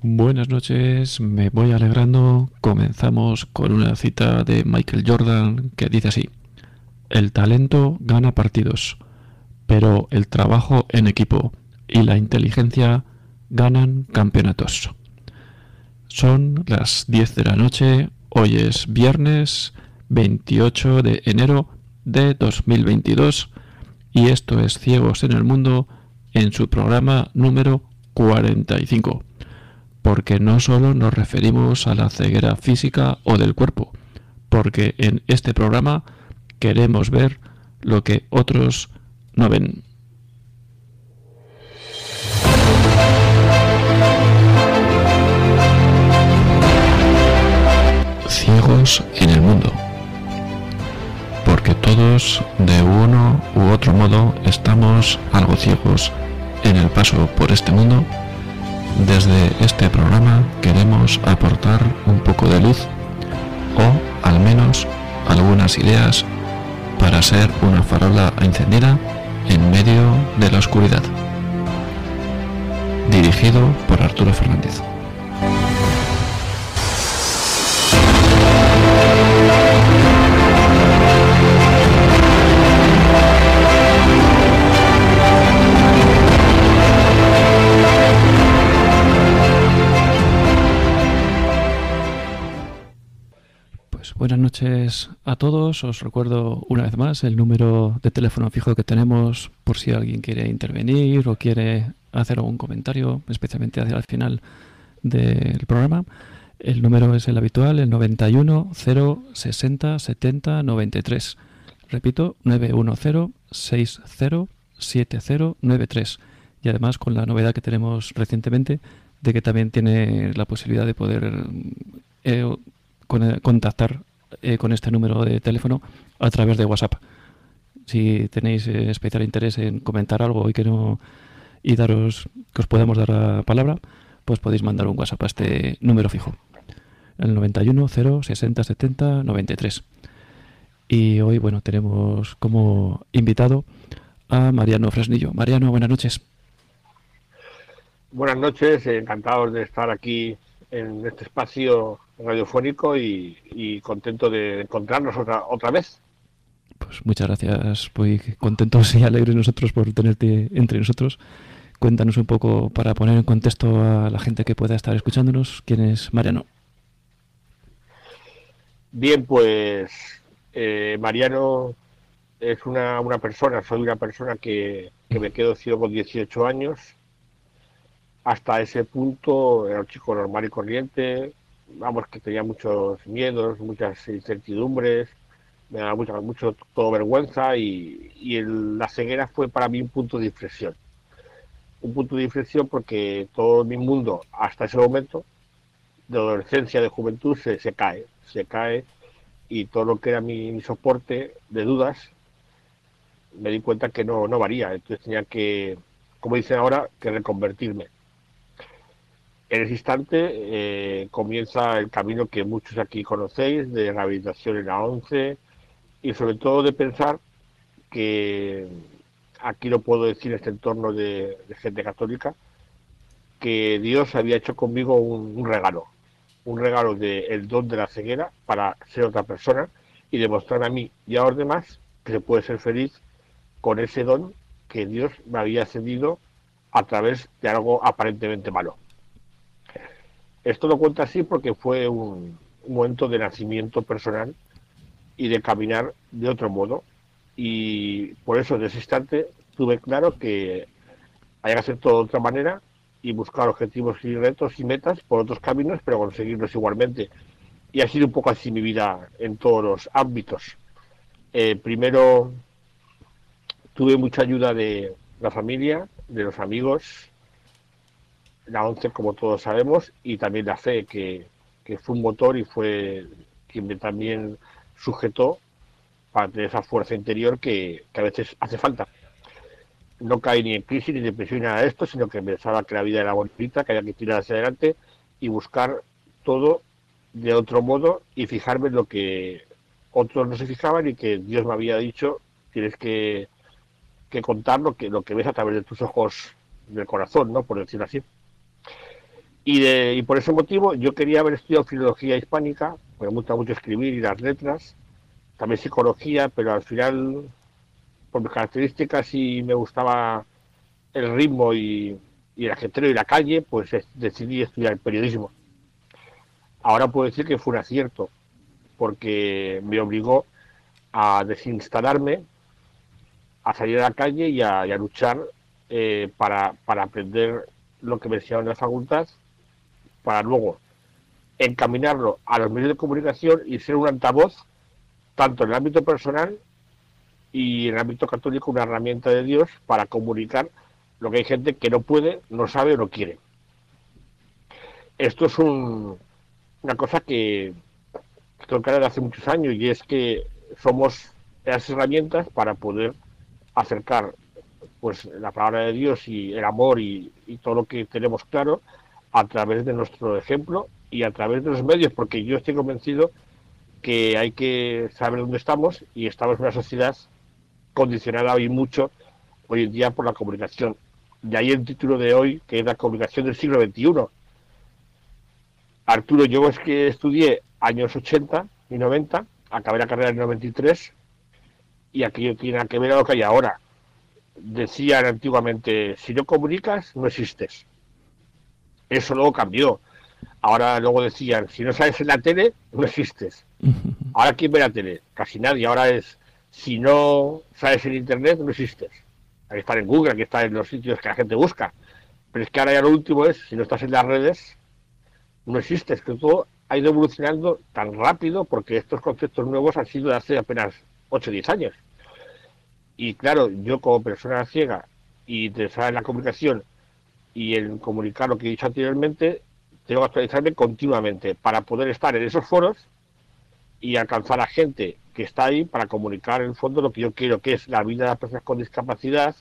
Buenas noches, me voy alegrando. Comenzamos con una cita de Michael Jordan que dice así, el talento gana partidos, pero el trabajo en equipo y la inteligencia ganan campeonatos. Son las 10 de la noche, hoy es viernes 28 de enero de 2022 y esto es Ciegos en el Mundo en su programa número 45 porque no solo nos referimos a la ceguera física o del cuerpo, porque en este programa queremos ver lo que otros no ven. Ciegos en el mundo. Porque todos, de uno u otro modo, estamos algo ciegos en el paso por este mundo desde este programa queremos aportar un poco de luz o al menos algunas ideas para ser una farola encendida en medio de la oscuridad. Dirigido por Arturo Fernández. Buenas noches a todos. Os recuerdo una vez más el número de teléfono fijo que tenemos por si alguien quiere intervenir o quiere hacer algún comentario, especialmente hacia el final del programa. El número es el habitual, el 91 060 70 93. Repito, 910 60 70 93. Y además con la novedad que tenemos recientemente de que también tiene la posibilidad de poder eh, contactar eh, con este número de teléfono a través de WhatsApp. Si tenéis eh, especial interés en comentar algo y que no y daros que os podamos dar la palabra, pues podéis mandar un WhatsApp a este número fijo, el 91 0 60 70 93. Y hoy, bueno, tenemos como invitado a Mariano Fresnillo. Mariano, buenas noches. Buenas noches, encantados de estar aquí en este espacio radiofónico y, contento de encontrarnos otra, otra vez. Pues muchas gracias, muy contentos y alegres nosotros por tenerte entre nosotros. Cuéntanos un poco para poner en contexto a la gente que pueda estar escuchándonos, ¿quién es Mariano? Bien, pues eh, Mariano es una, una, persona, soy una persona que, que me quedo ciego con 18 años. Hasta ese punto era un chico normal y corriente, vamos, que tenía muchos miedos, muchas incertidumbres, me daba mucho, mucho todo vergüenza y, la ceguera fue para mí un punto de inflexión. Un punto de inflexión porque todo mi mundo hasta ese momento, de adolescencia, de juventud, se, se cae, se cae y todo lo que era mi, soporte de dudas, me di cuenta que no, no varía. Entonces tenía que, como dicen ahora, que reconvertirme en ese instante eh, comienza el camino que muchos aquí conocéis de rehabilitación en la ONCE y sobre todo de pensar que aquí lo puedo decir este entorno de, gente católica que Dios había hecho conmigo un, regalo, un regalo del don de la ceguera para ser otra persona y demostrar a mí y a los demás que se puede ser feliz con ese don que Dios me había cedido a través de algo aparentemente malo. Esto lo cuento así porque fue un, momento de nacimiento personal y de caminar de otro modo. Y por eso, en ese instante, tuve claro que hay que hacer todo de otra manera y buscar objetivos y retos y metas por otros caminos, pero conseguirlos igualmente. Y ha sido un poco así mi vida en todos los ámbitos. Eh, primero, tuve mucha ayuda de la familia, de los amigos, la ONCE, como todos sabemos, y también la fe, que, fue un motor y fue quien me también sujetó para tener esa fuerza interior que, a veces hace falta. No caí ni en crisis ni en depresión ni nada de esto, sino que pensaba que la vida era bonita, que había que tirar hacia adelante y buscar todo de otro modo y fijarme en lo que otros no se fijaban y que Dios me había dicho, tienes que, que contar lo que, lo que ves a través de tus ojos del corazón, ¿no? Por decirlo así. Y, por ese motivo yo quería haber estudiado filología hispánica, me gusta mucho escribir y las letras, también psicología, pero al final, por mis características y me gustaba el ritmo y, y el ajetreo y la calle, pues decidí estudiar periodismo. Ahora puedo decir que fue un acierto, porque me obligó a desinstalarme, a salir a la calle y a, luchar eh, para, para, aprender lo que me enseñaban en la facultad, para luego encaminarlo a los medios de comunicación y ser un altavoz, tanto en el ámbito personal y en el ámbito católico, una herramienta de Dios para comunicar lo que hay gente que no puede, no sabe o no quiere. Esto es un, una cosa que creo que de hace muchos años y es que somos esas herramientas para poder acercar pues la palabra de Dios y el amor y, todo lo que tenemos claro a través de nuestro ejemplo y a través de los medios, porque yo estoy convencido que hay que saber dónde estamos y estamos en una sociedad condicionada hoy mucho, hoy en día por la comunicación. De ahí el título de hoy, que es la comunicación del siglo XXI, Arturo, yo es que estudié años 80 y 90, acabé la carrera en el 93 y aquello tiene que ver a lo que hay ahora. Decían antiguamente, si no comunicas, no existes. Eso luego cambió. Ahora luego decían, si no sales en la tele, no existes. Ahora ¿quién ve la tele? Casi nadie. Ahora es, si no sales en internet, no existes. Hay que estar en Google, hay que estar en los sitios que la gente busca. Pero es que ahora ya lo último es, si no estás en las redes, no existe, es que todo ha ido evolucionando tan rápido porque estos conceptos nuevos han sido de hace apenas 8 o 10 años. Y claro, yo como persona ciega y interesada en la comunicación y en comunicar lo que he dicho anteriormente, tengo que actualizarme continuamente para poder estar en esos foros y alcanzar a gente que está ahí para comunicar en el fondo lo que yo quiero, que es la vida de las personas con discapacidad,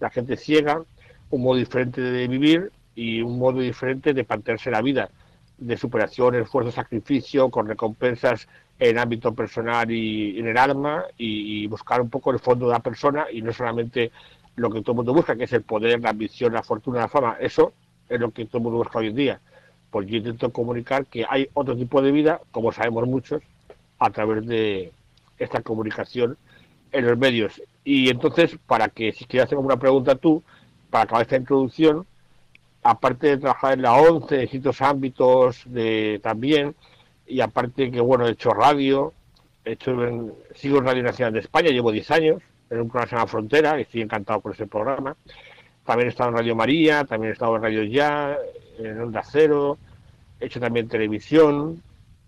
la gente ciega, un modo diferente de vivir y un modo diferente de plantearse la vida de superación, esfuerzo, sacrificio, con recompensas en ámbito personal y en el alma, y, buscar un poco el fondo de la persona y no solamente lo que todo el mundo busca, que es el poder, la ambición, la fortuna, la fama. Eso es lo que todo el mundo busca hoy en día. Pues yo intento comunicar que hay otro tipo de vida, como sabemos muchos, a través de esta comunicación en los medios. Y entonces, para que si quieres hacer una pregunta tú, para acabar esta introducción, aparte de trabajar en la ONCE, en distintos ámbitos de, también, y aparte que, bueno, he hecho radio, he hecho sigo en Radio Nacional de España, llevo 10 años, en un que se llama Frontera, y estoy encantado por ese programa. También he estado en Radio María, también he estado en Radio Ya, en Onda Cero, he hecho también televisión,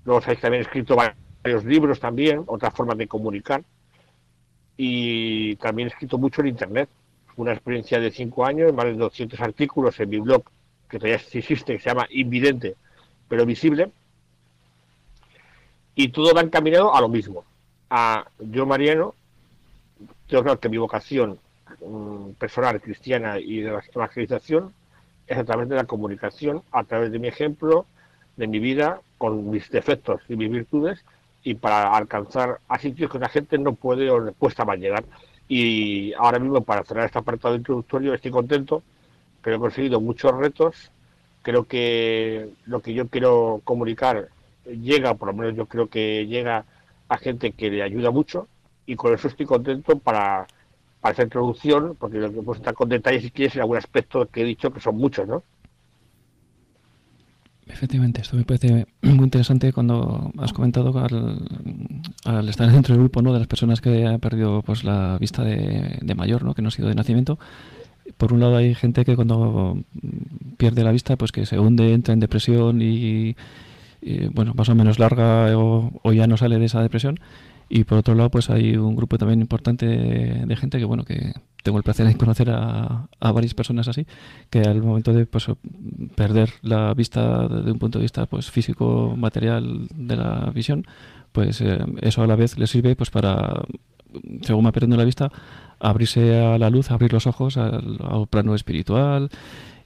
luego sabéis también he escrito varios libros también, otras formas de comunicar, y también he escrito mucho en Internet, una experiencia de cinco años, más de 200 artículos en mi blog, que todavía existe, que se llama Invidente, pero visible. Y todo va encaminado a lo mismo. A yo, Mariano, yo creo que mi vocación mm, personal, cristiana y de la evangelización es a través de la comunicación, a través de mi ejemplo, de mi vida, con mis defectos y mis virtudes, y para alcanzar a sitios que la gente no puede o le cuesta más llegar. Y ahora mismo, para cerrar este apartado introductorio, estoy contento, que he conseguido muchos retos. Creo que lo que yo quiero comunicar llega, por lo menos yo creo que llega a gente que le ayuda mucho y con eso estoy contento para, para esta introducción, porque lo que puedo estar con detalles si quieres en algún aspecto que he dicho, que son muchos, ¿no? Efectivamente, esto me parece muy interesante cuando has comentado al, estar dentro del grupo ¿no? de las personas que han perdido pues, la vista de, mayor, ¿no? que no ha sido de nacimiento. Por un lado hay gente que cuando pierde la vista, pues que se hunde, entra en depresión y, bueno, más o menos larga o ya no sale de esa depresión. Y por otro lado, pues hay un grupo también importante de, gente que, bueno, que tengo el placer de conocer a, varias personas así, que al momento de pues, perder la vista desde un punto de vista pues físico, material de la visión, pues eh, eso a la vez les sirve pues para, según va perdiendo la vista, abrirse a la luz, abrir los ojos al, al plano espiritual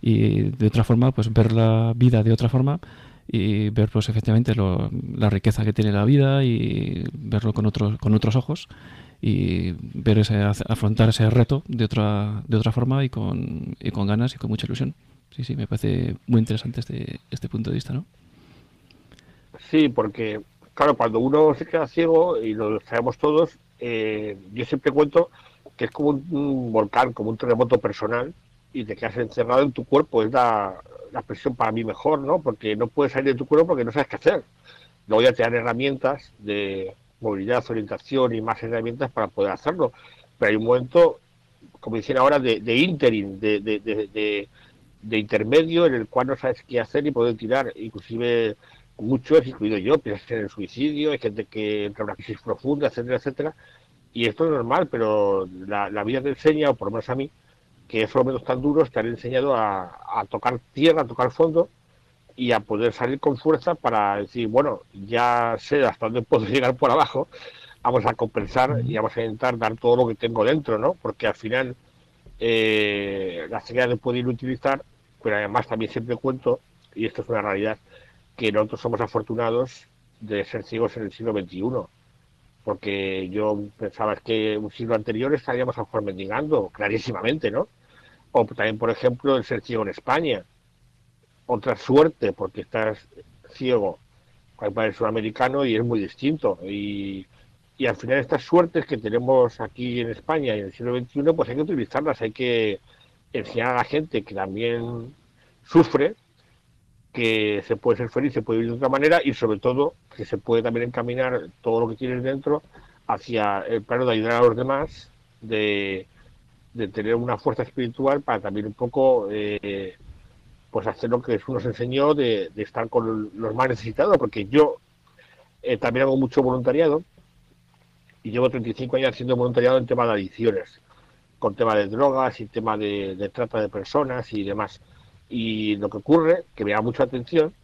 y de otra forma, pues ver la vida de otra forma y ver pues efectivamente la riqueza que tiene la vida y verlo con otros con otros ojos y ver ese afrontar ese reto de otra de otra forma y con y con ganas y con mucha ilusión sí, sí, me parece muy interesante este, este punto de vista, ¿no? Sí, porque, claro, cuando uno se queda ciego, y lo sabemos todos, eh, yo siempre cuento que es como un, volcán, como un terremoto personal, y te quedas encerrado en tu cuerpo. Es la, la expresión para mí mejor, ¿no? Porque no puedes salir de tu cuerpo porque no sabes qué hacer. Luego ya te dan herramientas de movilidad, orientación y más herramientas para poder hacerlo. Pero hay un momento, como dicen ahora, de, de interim, de, de, de, intermedio en el cual no sabes qué hacer y poder tirar. Inclusive muchos, incluido yo, piensas en el suicidio, hay gente que entra en una crisis profunda, etcétera, etcétera. Y esto es normal, pero la, la vida te enseña, o por lo menos a mí, que esos momentos tan duros te han enseñado a, tocar tierra, a tocar fondo y a poder salir con fuerza para decir, bueno, ya sé hasta dónde puedo llegar por abajo, vamos a compensar y vamos a intentar dar todo lo que tengo dentro, ¿no? Porque al final eh, la ceguera de puede ir utilizar, pero además también siempre cuento, y esto es una realidad, que nosotros somos afortunados de ser ciegos en el siglo XXI porque yo pensaba que un siglo anterior estaríamos a lo mendigando, clarísimamente, ¿no? O también, por ejemplo, el ser ciego en España. Otra suerte, porque estás ciego con el sudamericano y es muy distinto. Y, y al final estas suertes que tenemos aquí en España y en el siglo XXI, pues hay que utilizarlas, hay que enseñar a la gente que también sufre que se puede ser feliz, se puede vivir de otra manera y sobre todo que se puede también encaminar todo lo que tienes dentro hacia el plano de ayudar a los demás, de, tener una fuerza espiritual para también un poco eh, pues hacer lo que Jesús nos enseñó de, estar con los más necesitados, porque yo eh, también hago mucho voluntariado y llevo 35 años haciendo voluntariado en tema de adicciones, con tema de drogas y tema de, de trata de personas y demás. Y lo que ocurre, que me da mucha atención,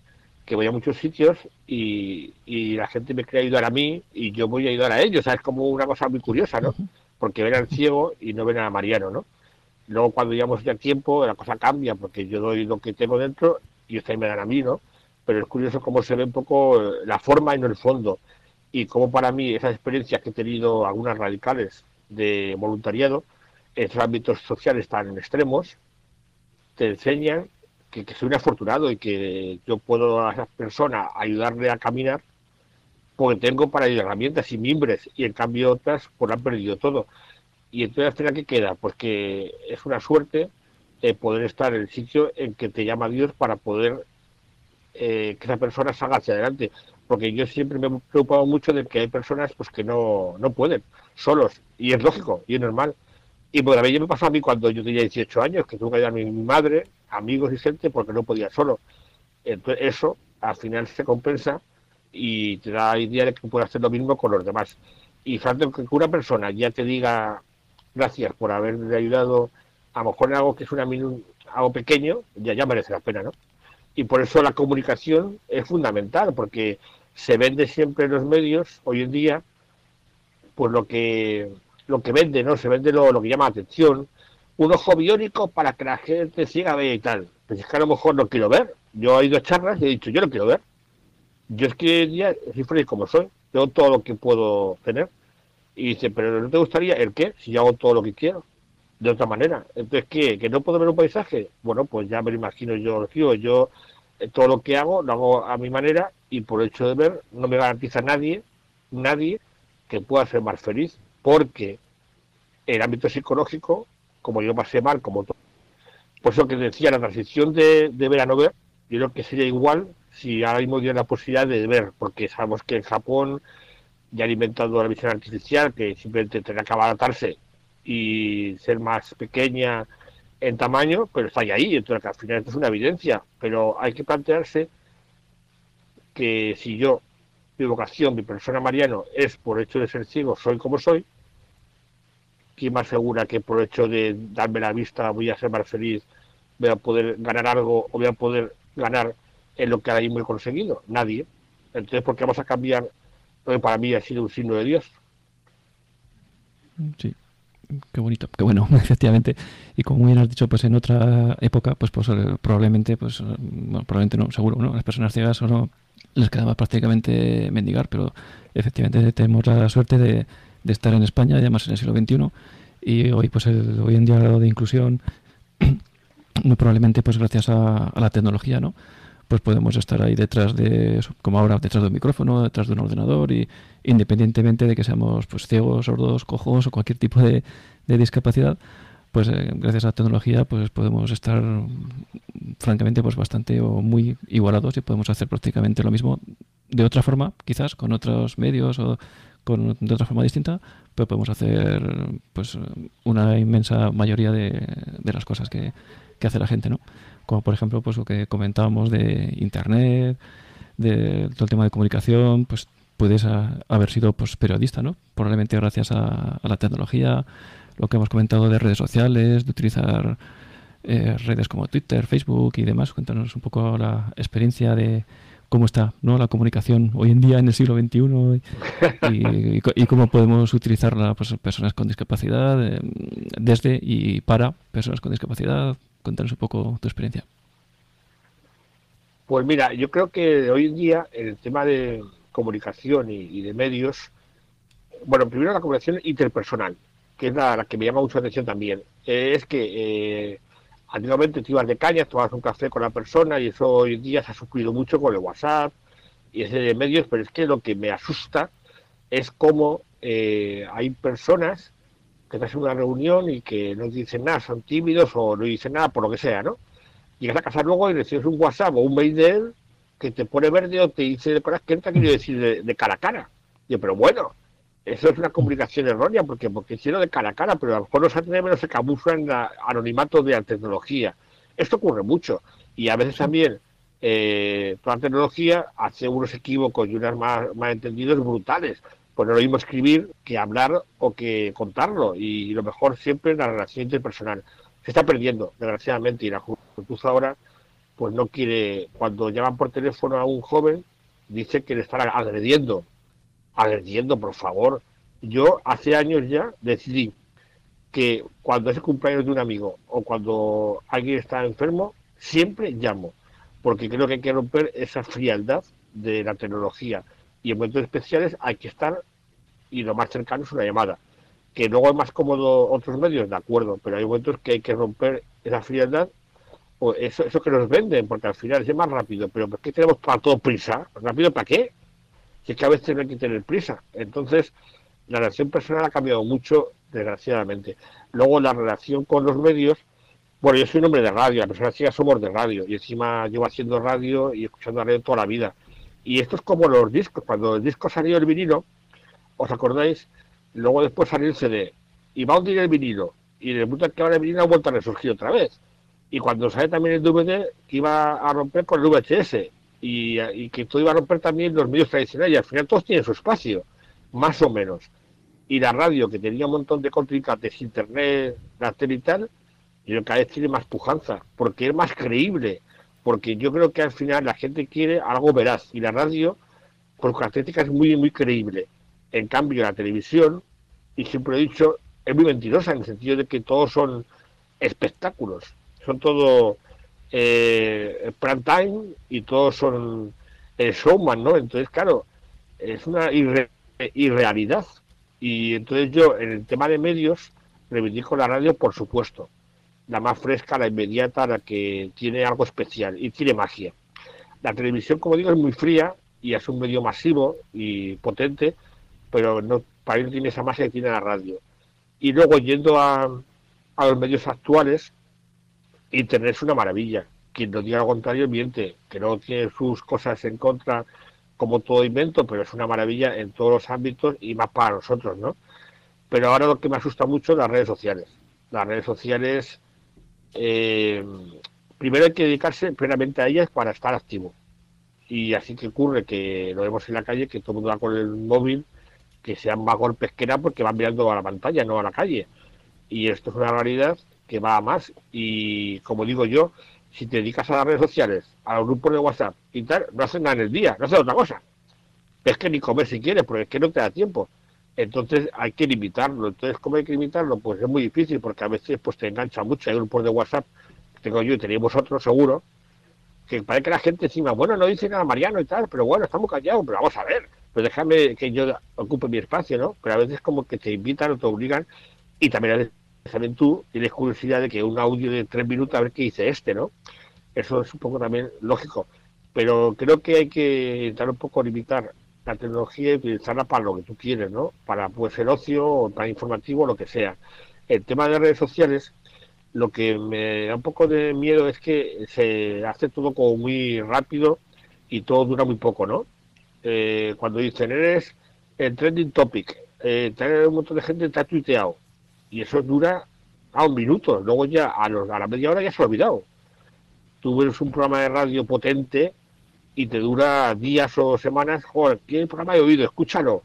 que voy a muchos sitios y, la gente me quiere ayudar a mí y yo voy a ayudar a ellos. O es como una cosa muy curiosa, ¿no? Porque ven al ciego y no ven a Mariano, ¿no? Luego cuando llevamos ya tiempo la cosa cambia porque yo doy lo que tengo dentro y ustedes me dan a mí, ¿no? Pero es curioso cómo se ve un poco la forma y no el fondo. Y cómo para mí esas experiencias que he tenido, algunas radicales de voluntariado, en estos ámbitos sociales tan extremos, te enseñan que, soy un afortunado y que yo puedo a esas personas ayudarle a caminar porque tengo para ello herramientas y mimbres y en cambio otras pues han perdido todo. Y entonces al final ¿qué queda? Pues que es una suerte poder estar en el sitio en que te llama Dios para poder eh, que esa persona salga hacia adelante. Porque yo siempre me he preocupado mucho de que hay personas pues que no, no pueden, solos, y es lógico, y es normal. Y por pues, me pasó a mí cuando yo tenía 18 años, que tuve que ayudar a mi madre, amigos y gente porque no podía solo. Entonces eso al final se compensa y te da la idea de que puedes hacer lo mismo con los demás. Y fíjate que una persona ya te diga gracias por haberle ayudado, a lo mejor en algo que es una algo pequeño, ya, ya merece la pena, ¿no? Y por eso la comunicación es fundamental, porque se vende siempre en los medios hoy en día, pues lo que lo que vende, ¿no? Se vende lo, lo que llama atención, un ojo biónico para que la gente siga vea y tal. Pues es que a lo mejor no quiero ver. Yo he ido a charlas y he dicho, yo no quiero ver. Yo es que ya soy feliz como soy. Tengo todo lo que puedo tener. Y dice, pero ¿no te gustaría el qué? Si yo hago todo lo que quiero. De otra manera. Entonces, ¿qué? ¿Que no puedo ver un paisaje? Bueno, pues ya me lo imagino yo. Yo, yo eh, todo lo que hago lo hago a mi manera y por el hecho de ver no me garantiza nadie, nadie que pueda ser más feliz. Porque el ámbito psicológico como yo pasé mal, como todo. Por eso que decía, la transición de, de ver a no ver, yo creo que sería igual si ahora mismo diera la posibilidad de ver, porque sabemos que en Japón ya han inventado la visión artificial, que simplemente tendrá que abaratarse y ser más pequeña en tamaño, pero está ahí, entonces al final esto es una evidencia, pero hay que plantearse que si yo, mi vocación, mi persona Mariano, es por hecho de ser ciego, soy como soy, ¿quién más segura que por hecho de darme la vista voy a ser más feliz, voy a poder ganar algo o voy a poder ganar en lo que ahora mismo conseguido? Nadie. Entonces, ¿por qué vamos a cambiar lo que para mí ha sido un signo de Dios? Sí, qué bonito, qué bueno, efectivamente. Y como bien has dicho, pues en otra época, pues, pues probablemente, pues, eh, probablemente no, seguro, ¿no? Las personas ciegas o no les quedaba prácticamente mendigar, pero efectivamente tenemos la suerte de, de estar en España, además en el siglo XXI, y hoy, pues hoy en día de inclusión, muy probablemente pues gracias a, la tecnología, ¿no? Pues podemos estar ahí detrás de, como ahora, detrás de un micrófono, detrás de un ordenador y independientemente de que seamos pues ciegos, sordos, cojos o cualquier tipo de, discapacidad, pues eh, gracias a la tecnología pues podemos estar francamente pues bastante o muy igualados y podemos hacer prácticamente lo mismo de otra forma, quizás con otros medios o con, de otra forma distinta, pero podemos hacer pues una inmensa mayoría de, de las cosas que, que hace la gente, ¿no? Como por ejemplo, pues lo que comentábamos de internet, de todo el tema de comunicación, pues puedes haber sido pues periodista, ¿no? Probablemente gracias a, la tecnología, lo que hemos comentado de redes sociales, de utilizar eh, redes como Twitter, Facebook y demás. Cuéntanos un poco la experiencia de cómo está ¿no? la comunicación hoy en día en el siglo XXI y, cómo podemos utilizarla pues, personas con discapacidad, eh, desde y para personas con discapacidad, Cuéntanos un poco tu experiencia. Pues mira, yo creo que hoy en día el tema de comunicación y, de medios, bueno, primero la comunicación interpersonal, que es la, que me llama mucho la atención también, eh, es que eh, antiguamente te ibas de caña, tomabas un café con la persona y eso hoy en día se ha sufrido mucho con el WhatsApp y ese de medios, pero es que lo que me asusta es cómo eh, hay personas que estás en una reunión y que no dicen nada, son tímidos o no dicen nada por lo que sea, ¿no? Llegas a casa luego y recibes un WhatsApp o un mail de él que te pone verde o te dice cosas que no te quiero decir de, cara a cara. Yo, pero bueno, eso es una comunicación errónea porque porque hicieron de cara a cara, pero a lo mejor los atreven se camuflan en el anonimato de la tecnología. Esto ocurre mucho y a veces también eh, toda la tecnología hace unos equívocos y unos más, entendidos brutales pues no lo mismo escribir que hablar o que contarlo. Y lo mejor siempre es la relación interpersonal. Se está perdiendo, desgraciadamente, y la juventud ahora pues no quiere, cuando llaman por teléfono a un joven, dice que le están agrediendo. Agrediendo, por favor. Yo hace años ya decidí que cuando es el cumpleaños de un amigo o cuando alguien está enfermo, siempre llamo, porque creo que hay que romper esa frialdad de la tecnología y en momentos especiales hay que estar y lo más cercano es una llamada. Que luego es más cómodo otros medios, de acuerdo, pero hay momentos que hay que romper esa frialdad o eso, eso que nos venden, porque al final es más rápido, pero ¿por qué tenemos para todo prisa? ¿Rápido para qué? Si es que a veces no hay que tener prisa. Entonces, la relación personal ha cambiado mucho, desgraciadamente. Luego, la relación con los medios, bueno, yo soy un hombre de radio, la persona chica somos de radio, y encima llevo haciendo radio y escuchando radio toda la vida y esto es como los discos, cuando el disco salió el vinilo, ¿os acordáis? Luego después salió el CD, y va a hundir el vinilo, y de puta que ahora el vinilo ha vuelto a resurgir otra vez. Y cuando sale también el DVD, que iba a romper con el VHS, y, que todo iba a romper también los medios tradicionales, y al final todos tienen su espacio, más o menos. Y la radio, que tenía un montón de contrincantes, internet, la tele y tal, yo cada vez tiene más pujanza, porque es más creíble porque yo creo que al final la gente quiere algo veraz y la radio, por características, es muy, muy creíble. En cambio, la televisión, y siempre he dicho, es muy mentirosa en el sentido de que todos son espectáculos, son todo eh, prime time y todos son el showman, ¿no? Entonces, claro, es una irrealidad. Y entonces yo, en el tema de medios, reivindico la radio, por supuesto la más fresca, la inmediata, la que tiene algo especial y tiene magia. La televisión, como digo, es muy fría y es un medio masivo y potente, pero no, para él tiene esa magia que tiene la radio. Y luego, yendo a, a los medios actuales, Internet es una maravilla. Quien no diga lo contrario miente, que no tiene sus cosas en contra como todo invento, pero es una maravilla en todos los ámbitos y más para nosotros, ¿no? Pero ahora lo que me asusta mucho es las redes sociales. Las redes sociales eh, primero hay que dedicarse plenamente a ellas para estar activo. Y así que ocurre que lo vemos en la calle, que todo el mundo va con el móvil, que sean más golpes que nada porque van mirando a la pantalla, no a la calle. Y esto es una realidad que va a más. Y como digo yo, si te dedicas a las redes sociales, a los grupos de WhatsApp y tal, no haces nada en el día, no haces otra cosa. Es que ni comer si quieres, porque es que no te da tiempo. Entonces hay que limitarlo. Entonces, ¿cómo hay que limitarlo? Pues es muy difícil porque a veces pues te engancha mucho. Hay grupos de WhatsApp que tengo yo y tenéis vosotros seguro, que parece que la gente encima, bueno, no dice nada Mariano y tal, pero bueno, estamos callados, pero vamos a ver, pues déjame que yo ocupe mi espacio, ¿no? Pero a veces como que te invitan o te obligan y también también tú tienes curiosidad de que un audio de tres minutos a ver qué dice este, ¿no? Eso es un poco también lógico. Pero creo que hay que intentar un poco limitar la tecnología y utilizarla para lo que tú quieres, ¿no? Para puede ser ocio, o para informativo, lo que sea. El tema de redes sociales, lo que me da un poco de miedo es que se hace todo como muy rápido y todo dura muy poco, ¿no? Eh, cuando dicen eres el trending topic, eh, un montón de gente te ha tuiteado y eso dura a un minuto, luego ya a, los, a la media hora ya se ha olvidado. Tú ves un programa de radio potente y te dura días o semanas, joder, ¿qué programa he oído? Escúchalo.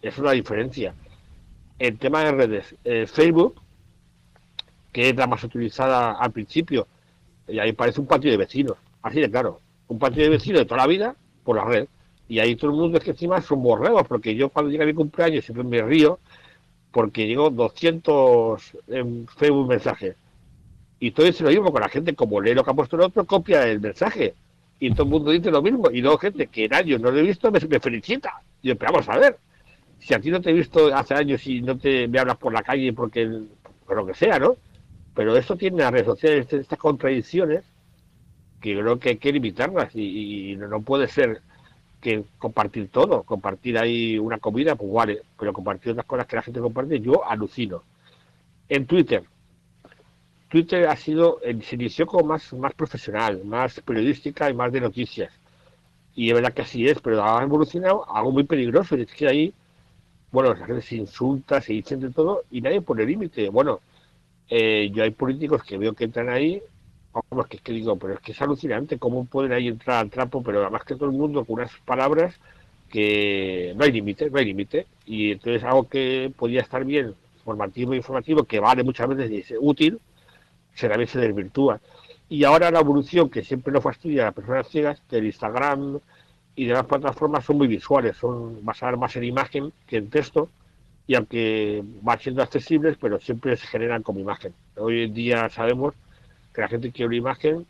Es la diferencia. El tema de redes, eh, Facebook, que es la más utilizada al principio, y ahí parece un patio de vecinos, así de claro, un patio de vecinos de toda la vida por la red. Y ahí todo el mundo es que encima son borregos, porque yo cuando llega mi cumpleaños siempre me río, porque llegó 200 en Facebook mensajes. Y todo eso lo mismo con la gente, como lee lo que ha puesto el otro, copia el mensaje. Y todo el mundo dice lo mismo. Y luego gente que en años no lo he visto me, felicita. Y yo, pero vamos a ver, si a ti no te he visto hace años y no te me hablas por la calle porque, por lo que sea, ¿no? Pero esto tiene las redes sociales, estas contradicciones, que creo que hay que limitarlas y no puede ser que compartir todo, compartir ahí una comida, pues vale, pero compartir otras cosas que la gente comparte, yo alucino. En Twitter, Twitter ha sido, se inició como más, más profesional, más periodística y más de noticias. Y es verdad que así es, pero ha evolucionado algo muy peligroso. es que ahí, bueno, la gente se insulta, se dicen de todo y nadie pone límite. Bueno, eh, yo hay políticos que veo que entran ahí vamos, que es que digo, pero es que es alucinante cómo pueden ahí entrar al trapo, pero además que todo el mundo con unas palabras que no hay límite, no hay límite, y entonces algo que podía estar bien, formativo informativo, que vale muchas veces y es útil, se también se desvirtúa. Y ahora la evolución que siempre nos fastidia a las personas ciegas, que el Instagram y demás plataformas son muy visuales, son basadas más en imagen que en texto, y aunque van siendo accesibles, pero siempre se generan como imagen. Hoy en día sabemos que la gente quiere una imagen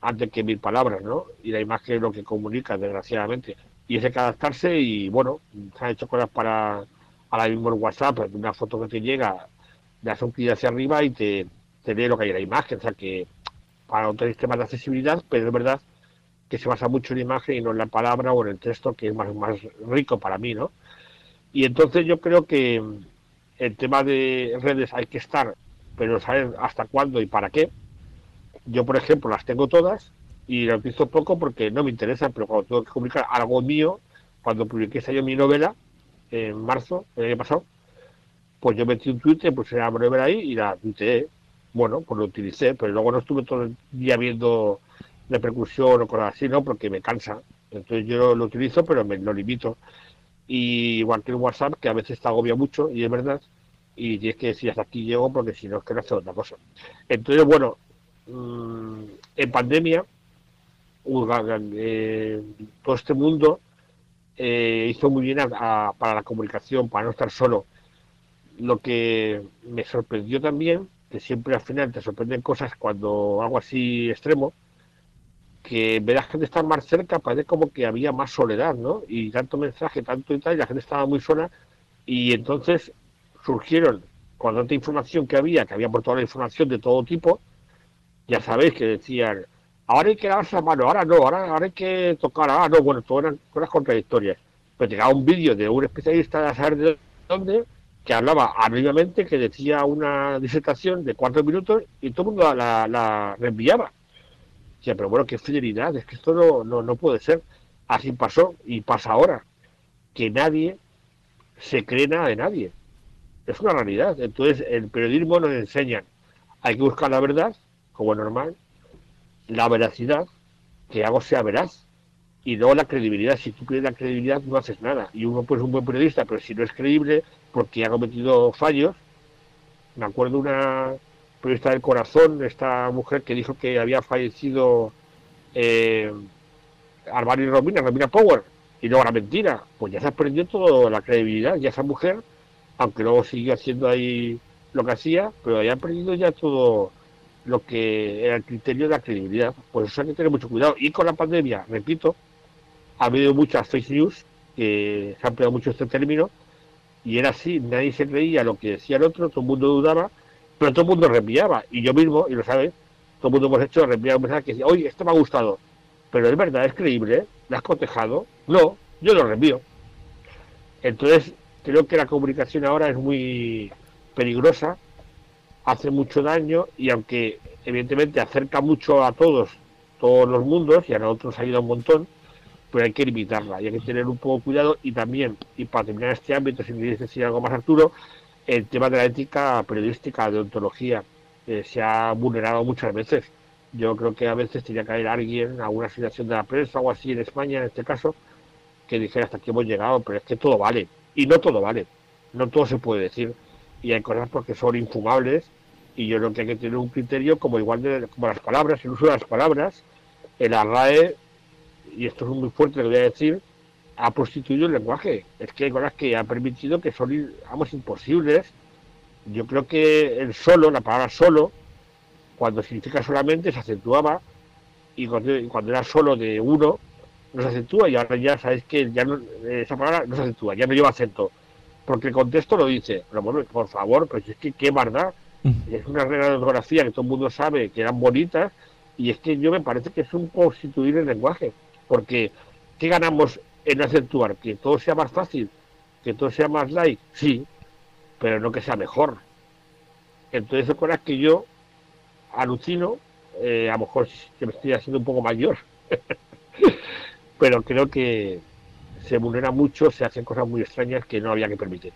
antes que mil palabras, ¿no? Y la imagen es lo que comunica, desgraciadamente. Y es hay que adaptarse y, bueno, se han hecho cosas para, ahora mismo en WhatsApp, una foto que te llega, le das un clic hacia arriba y te, te lee lo que hay en la imagen. O sea que para otros sistemas de accesibilidad, pero es verdad que se basa mucho en la imagen y no en la palabra o en el texto, que es más, más rico para mí, ¿no? Y entonces yo creo que el tema de redes hay que estar, pero saber hasta cuándo y para qué yo, por ejemplo, las tengo todas y las utilizo poco porque no me interesan, pero cuando tengo que publicar algo mío, cuando publiqué yo mi novela, en marzo del año pasado, pues yo metí un Twitter, era una novela ahí y la tuiteé. Bueno, pues lo utilicé, pero luego no estuve todo el día viendo repercusión o cosas así, ¿no? Porque me cansa. Entonces yo lo utilizo, pero me lo limito. Y igual que el WhatsApp, que a veces te agobia mucho, y es verdad, y tienes que decir hasta aquí llego porque si no es que no hace otra cosa. Entonces, bueno, Mm, en pandemia, eh, todo este mundo eh, hizo muy bien para la comunicación, para no estar solo. Lo que me sorprendió también, que siempre al final te sorprenden cosas cuando algo así extremo, que ver a la gente estar más cerca parece como que había más soledad, ¿no? Y tanto mensaje, tanto y tal, y la gente estaba muy sola, y entonces surgieron, con tanta información que había, que había por toda la información de todo tipo, ya sabéis que decían, ahora hay que lavarse la mano, ahora no, ahora, hay que tocar, ahora no, bueno, todas eran cosas contradictorias. Pero llegaba un vídeo de un especialista de saber de dónde que hablaba anónimamente, que decía una disertación de cuatro minutos y todo el mundo la, la reenviaba. Decía, pero bueno, qué fidelidad, es que esto no, no, no puede ser. Así pasó y pasa ahora, que nadie se cree nada de nadie. Es una realidad. Entonces, el periodismo nos enseña, hay que buscar la verdad, como normal, la veracidad, que algo sea veraz, y luego la credibilidad. Si tú pierdes la credibilidad, no haces nada. Y uno puede ser un buen periodista, pero si no es creíble, porque ha cometido fallos. Me acuerdo una periodista del corazón, esta mujer que dijo que había fallecido eh, Romina, Romina Power, y luego la mentira. Pues ya se ha perdido toda la credibilidad. Ya esa mujer, aunque luego sigue haciendo ahí lo que hacía, pero ya ha perdido ya todo lo que era el criterio de la credibilidad. Pues eso hay que tener mucho cuidado. Y con la pandemia, repito, ha habido muchas fake news, que se ha empleado mucho este término, y era así, nadie se creía lo que decía el otro, todo el mundo dudaba, pero todo el mundo reenviaba, y yo mismo, y lo sabes, todo el mundo hemos hecho reenviar un mensaje que decía, oye, esto me ha gustado, pero es verdad, es creíble, ¿le has cotejado? No, yo lo reenvío. Entonces, creo que la comunicación ahora es muy peligrosa, hace mucho daño, y aunque evidentemente acerca mucho a todos, todos los mundos, y a nosotros ha ayuda un montón, pero hay que limitarla y hay que tener un poco cuidado y también, y para terminar este ámbito, si quieres decir algo más Arturo, el tema de la ética periodística, de ontología, eh, se ha vulnerado muchas veces. Yo creo que a veces tenía que haber alguien, alguna situación de la prensa o así en España, en este caso, que dijera hasta aquí hemos llegado, pero es que todo vale. Y no todo vale. No todo se puede decir. Y hay cosas porque son infumables y yo creo que hay que tener un criterio como igual de como las palabras, el uso de las palabras. El arrae, y esto es muy fuerte lo voy a decir, ha prostituido el lenguaje. Es que hay cosas que ha permitido que son, imposibles. Yo creo que el solo, la palabra solo, cuando significa solamente, se acentuaba y cuando, era solo de uno, no se acentúa y ahora ya sabéis que ya no, esa palabra no se acentúa, ya no lleva acento. Porque el contexto lo dice. Pero bueno, por favor, pues es que qué verdad. Mm. Es una regla de ortografía que todo el mundo sabe que eran bonitas y es que yo me parece que es un constituir el lenguaje. Porque, ¿qué ganamos en acentuar, que todo sea más fácil, que todo sea más light, sí, pero no que sea mejor. Entonces, es que yo alucino, eh, a lo mejor que me estoy haciendo un poco mayor, pero creo que se vulnera mucho, se hacen cosas muy extrañas que no había que permitir.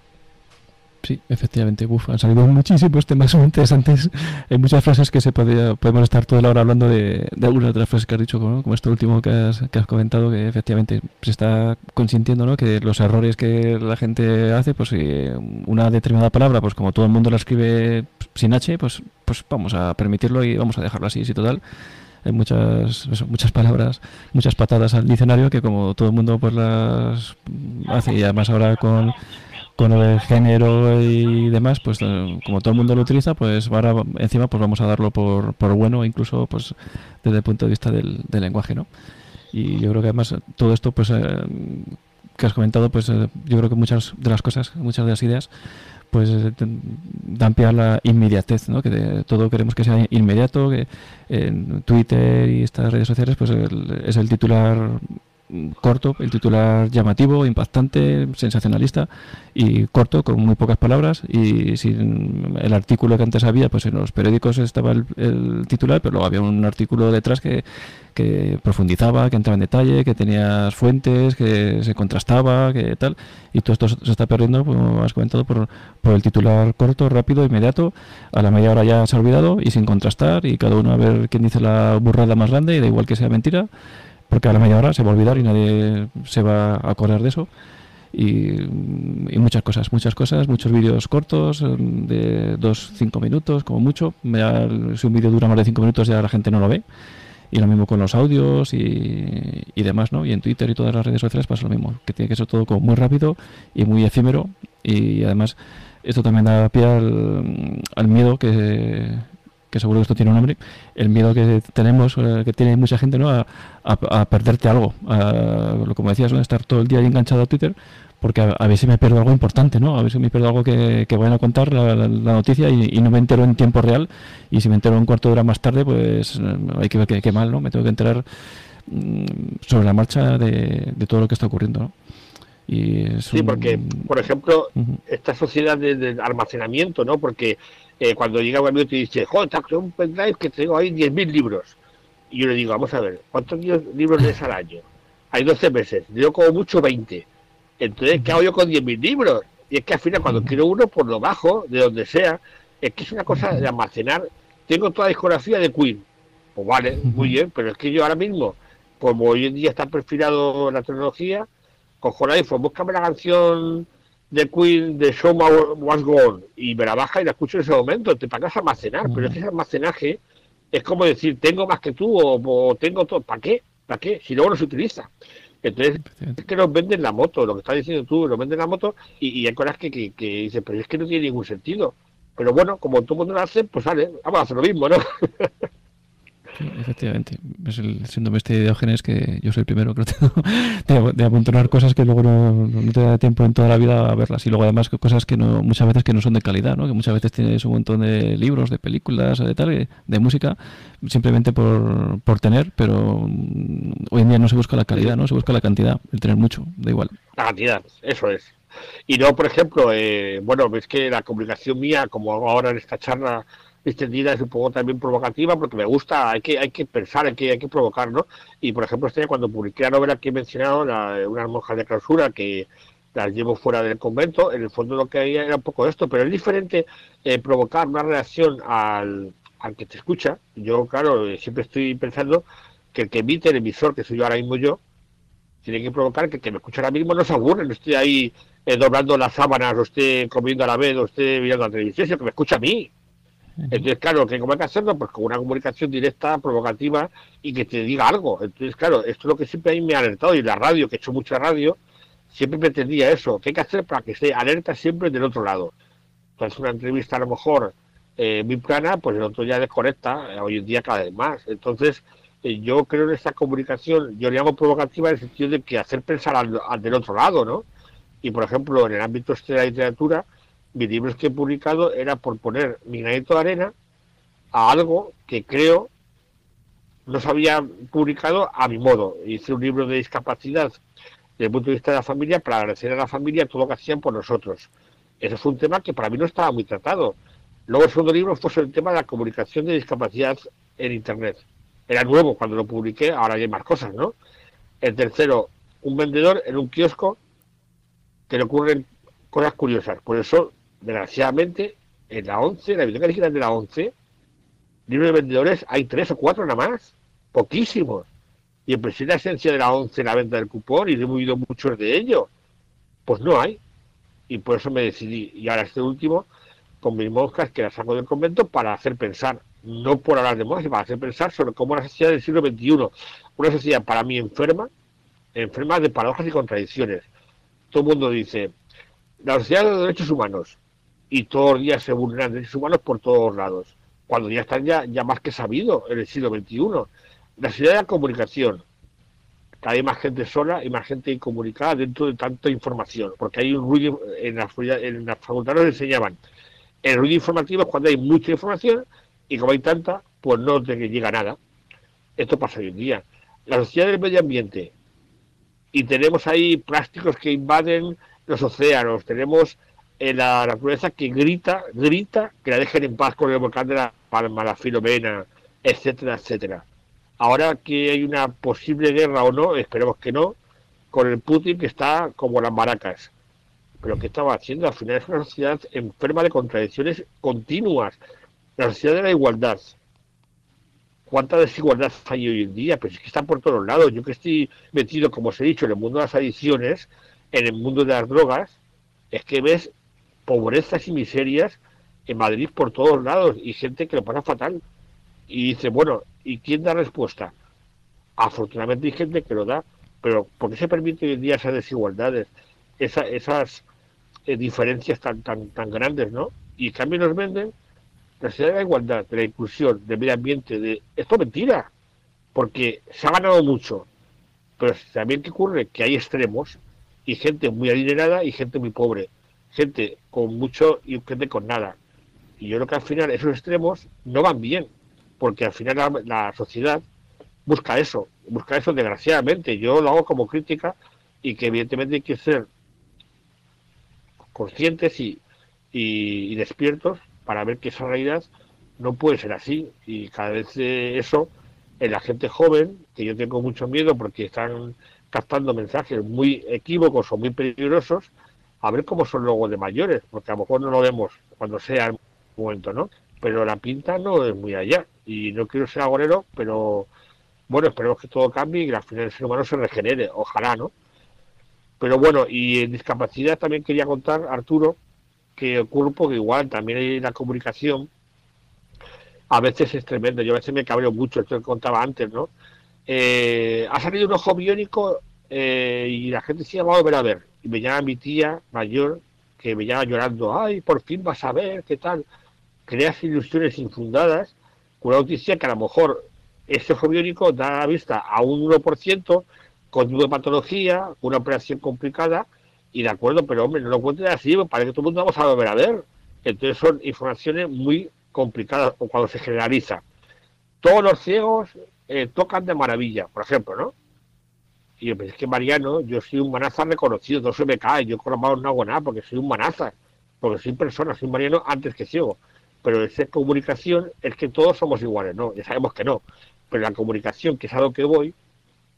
Sí, efectivamente, Uf, han salido muchísimos temas muy interesantes. Hay muchas frases que se podría, podemos estar toda la hora hablando de, de algunas de las frases que has dicho, como esto último que has, que has comentado, que efectivamente se está consintiendo ¿no? que los errores que la gente hace, pues una determinada palabra, pues como todo el mundo la escribe sin H, pues, pues vamos a permitirlo y vamos a dejarlo así, sí, total hay muchas muchas palabras, muchas patadas al diccionario que como todo el mundo pues las hace y además ahora con con el género y demás, pues eh, como todo el mundo lo utiliza, pues ahora encima pues vamos a darlo por, por bueno, incluso pues desde el punto de vista del, lenguaje, ¿no? Y yo creo que además todo esto, pues eh, que has comentado, pues eh, yo creo que muchas de las cosas, muchas de las ideas, pues dan pie a la inmediatez, ¿no? Que todo queremos que sea inmediato, que en Twitter y estas redes sociales, pues es el titular corto, el titular llamativo, impactante, sensacionalista y corto, con muy pocas palabras y sin el artículo que antes había, pues en los periódicos estaba el, titular, pero luego había un artículo detrás que, que, profundizaba, que entraba en detalle, que tenía fuentes, que se contrastaba, que tal, y todo esto se está perdiendo, como has comentado, por, por el titular corto, rápido, inmediato, a la media hora ya se ha olvidado y sin contrastar y cada uno a ver quién dice la burrada más grande y da igual que sea mentira porque a la media hora se va a olvidar y nadie se va a acordar de eso. Y, muchas cosas, muchas cosas, muchos vídeos cortos, em, de dos, cinco minutos, como mucho. si un vídeo dura más de cinco minutos ya la gente no lo ve. Y lo mismo con los audios y, demás, ¿no? Y en Twitter y todas las redes sociales pasa lo mismo, que tiene que ser todo como muy rápido y muy efímero. Y además esto también da pie al miedo que, que seguro que esto tiene un nombre, el miedo que tenemos, eh, que tiene mucha gente, ¿no? A, perderte algo. A, como decías, ¿no? estar todo el día enganchado a Twitter, porque a, ver si me pierdo algo importante, ¿no? A ver si me pierdo algo que, que vayan a contar la, noticia y, no me entero en tiempo real. Y si me entero un cuarto de hora más tarde, pues eh, hay que ver qué mal, ¿no? Me tengo que enterar mm, sobre la marcha de, todo lo que está ocurriendo, ¿no? Y sí, porque, por ejemplo, esta sociedad de, de, almacenamiento, ¿no? Porque eh, cuando llega un amigo y te dice, joder, te un pendrive que tengo ahí 10.000 libros. Y yo le digo, vamos a ver, ¿cuántos libros lees al año? Hay 12 meses, leo como mucho 20. Entonces, ¿qué hago yo con 10.000 libros? Y es que al final, cuando quiero uno, por lo bajo, de donde sea, es que es una cosa de almacenar. Tengo toda la discografía de Queen. Pues vale, muy bien, pero es que yo ahora mismo, como hoy en día está perfilado la tecnología, cojo el iPhone, búscame la canción de Queen de Show Was Gone y me la baja y la escucho en ese momento, te pagas a almacenar, pero ese almacenaje es como decir, tengo más que tú o, tengo todo, ¿para qué? ¿Para qué? Si luego no se utiliza. Entonces, es que nos venden la moto, lo que estás diciendo tú, nos venden la moto y, y hay cosas que, que, que dicen, pero es que no tiene ningún sentido. Pero bueno, como todo el mundo lo hace, pues sale, vamos a hacer lo mismo, ¿no? Efectivamente. Es el síndrome este de Diógenes que yo soy el primero creo de, de cosas que luego no, te da tiempo en toda la vida a verlas. Y luego además cosas que no, muchas veces que no son de calidad, ¿no? Que muchas veces tienes un montón de libros, de películas, de tal, de música, simplemente por, por tener, pero mm, hoy en día no se busca la calidad, ¿no? Se busca la cantidad, el tener mucho, da igual. La cantidad, eso es. Y no, por ejemplo, eh, bueno, ves que la comunicación mía, como ahora en esta charla extendida es un poco también provocativa porque me gusta, hay que, hay que pensar, hay que, hay que provocar, ¿no? Y por ejemplo, este cuando publiqué la novela que he mencionado, la, unas monjas de clausura que las llevo fuera del convento, en el fondo lo que había era un poco esto, pero es diferente eh, provocar una reacción al, al que te escucha. Yo, claro, siempre estoy pensando que el que emite el emisor, que soy yo ahora mismo yo, tiene que provocar que el que me escucha ahora mismo no se aburre, no estoy ahí eh, doblando las sábanas, o esté comiendo a la vez, o esté mirando la televisión, sino que me escucha a mí. Entonces, claro, que hay que hacerlo? Pues con una comunicación directa, provocativa y que te diga algo. Entonces, claro, esto es lo que siempre a mí me ha alertado y la radio, que he hecho mucha radio, siempre pretendía eso. ¿Qué hay que hacer para que esté alerta siempre del otro lado? Entonces, una entrevista a lo mejor eh, muy plana, pues el otro ya desconecta, eh, hoy en día cada vez más. Entonces, eh, yo creo en esta comunicación, yo le llamo provocativa en el sentido de que hacer pensar al, al del otro lado, ¿no? Y, por ejemplo, en el ámbito este de la literatura, mis libros que he publicado era por poner mi granito de arena a algo que creo no se había publicado a mi modo. Hice un libro de discapacidad desde el punto de vista de la familia para agradecer a la familia todo lo que hacían por nosotros. Eso fue un tema que para mí no estaba muy tratado. Luego el segundo libro fue sobre el tema de la comunicación de discapacidad en Internet. Era nuevo cuando lo publiqué, ahora hay más cosas, ¿no? El tercero, un vendedor en un kiosco que le ocurren cosas curiosas. Por eso desgraciadamente, en la 11, la biblioteca digital de la 11, libros de vendedores hay tres o cuatro nada más, poquísimos. Y en la esencia de la 11 la venta del cupón y he movido muchos de ellos. Pues no hay. Y por eso me decidí. Y ahora este último, con mis monjas, que las saco del convento para hacer pensar, no por hablar de sino para hacer pensar sobre cómo la sociedad del siglo XXI, una sociedad para mí enferma, enferma de paradojas y contradicciones. Todo el mundo dice, la sociedad de los derechos humanos, y todos los días se vulneran derechos humanos por todos lados, cuando ya están ya, ya más que sabido en el siglo XXI. La sociedad de la comunicación, cada vez más gente sola y más gente incomunicada dentro de tanta información, porque hay un ruido, en la, en la facultad nos enseñaban, el ruido informativo es cuando hay mucha información y como hay tanta, pues no te llega nada. Esto pasa hoy en día. La sociedad del medio ambiente, y tenemos ahí plásticos que invaden los océanos, tenemos en la naturaleza que grita, grita que la dejen en paz con el volcán de la Palma, la Filomena, etcétera, etcétera. Ahora que hay una posible guerra o no, esperemos que no, con el Putin que está como las maracas. Pero ¿qué estaba haciendo? Al final es una sociedad enferma de contradicciones continuas. La sociedad de la igualdad. ¿Cuánta desigualdad hay hoy en día? Pero es que está por todos lados. Yo que estoy metido, como os he dicho, en el mundo de las adicciones, en el mundo de las drogas, es que ves pobrezas y miserias en Madrid por todos lados y gente que lo pasa fatal. Y dice, bueno, ¿y quién da respuesta? Afortunadamente hay gente que lo da, pero ¿por qué se permite hoy en día esas desigualdades, esas eh, diferencias tan, tan, tan grandes, ¿no? Y también nos venden la sociedad de la igualdad, de la inclusión, del medio ambiente, de... Esto es mentira, porque se ha ganado mucho, pero también que ocurre que hay extremos y gente muy adinerada y gente muy pobre gente con mucho y gente con nada. Y yo creo que al final esos extremos no van bien, porque al final la, sociedad busca eso, busca eso desgraciadamente. Yo lo hago como crítica y que evidentemente hay que ser conscientes y, y, despiertos para ver que esa realidad no puede ser así. Y cada vez eso en la gente joven, que yo tengo mucho miedo porque están captando mensajes muy equívocos o muy peligrosos, a ver cómo son luego de mayores, porque a lo mejor no lo vemos cuando sea el momento, ¿no? Pero la pinta no es muy allá. Y no quiero ser agorero, pero bueno, esperemos que todo cambie y que al final el ser humano se regenere, ojalá, ¿no? Pero bueno, y en discapacidad también quería contar, Arturo, que ocurre un poco igual, también hay la comunicación, a veces es tremendo, yo a veces me cabreo mucho, esto que contaba antes, ¿no? Eh, ha salido un ojo biónico eh, y la gente se va a ver a ver. Y me llama mi tía mayor, que me llama llorando, ay, por fin vas a ver, qué tal. Creas ilusiones infundadas con una noticia que a lo mejor ese ojo biónico da la vista a un 1% con una patología, una operación complicada, y de acuerdo, pero hombre, no lo cuentes así, para que todo el mundo vamos a volver a ver. Entonces son informaciones muy complicadas o cuando se generaliza. Todos los ciegos eh, tocan de maravilla, por ejemplo, ¿no? Y yo pensé que Mariano, yo soy un manaza reconocido, no se me cae, yo con la mano no hago nada porque soy un manaza, porque soy persona, soy Mariano antes que ciego. Pero esa comunicación es que todos somos iguales, ¿no? Ya sabemos que no. Pero la comunicación, que es a lo que voy,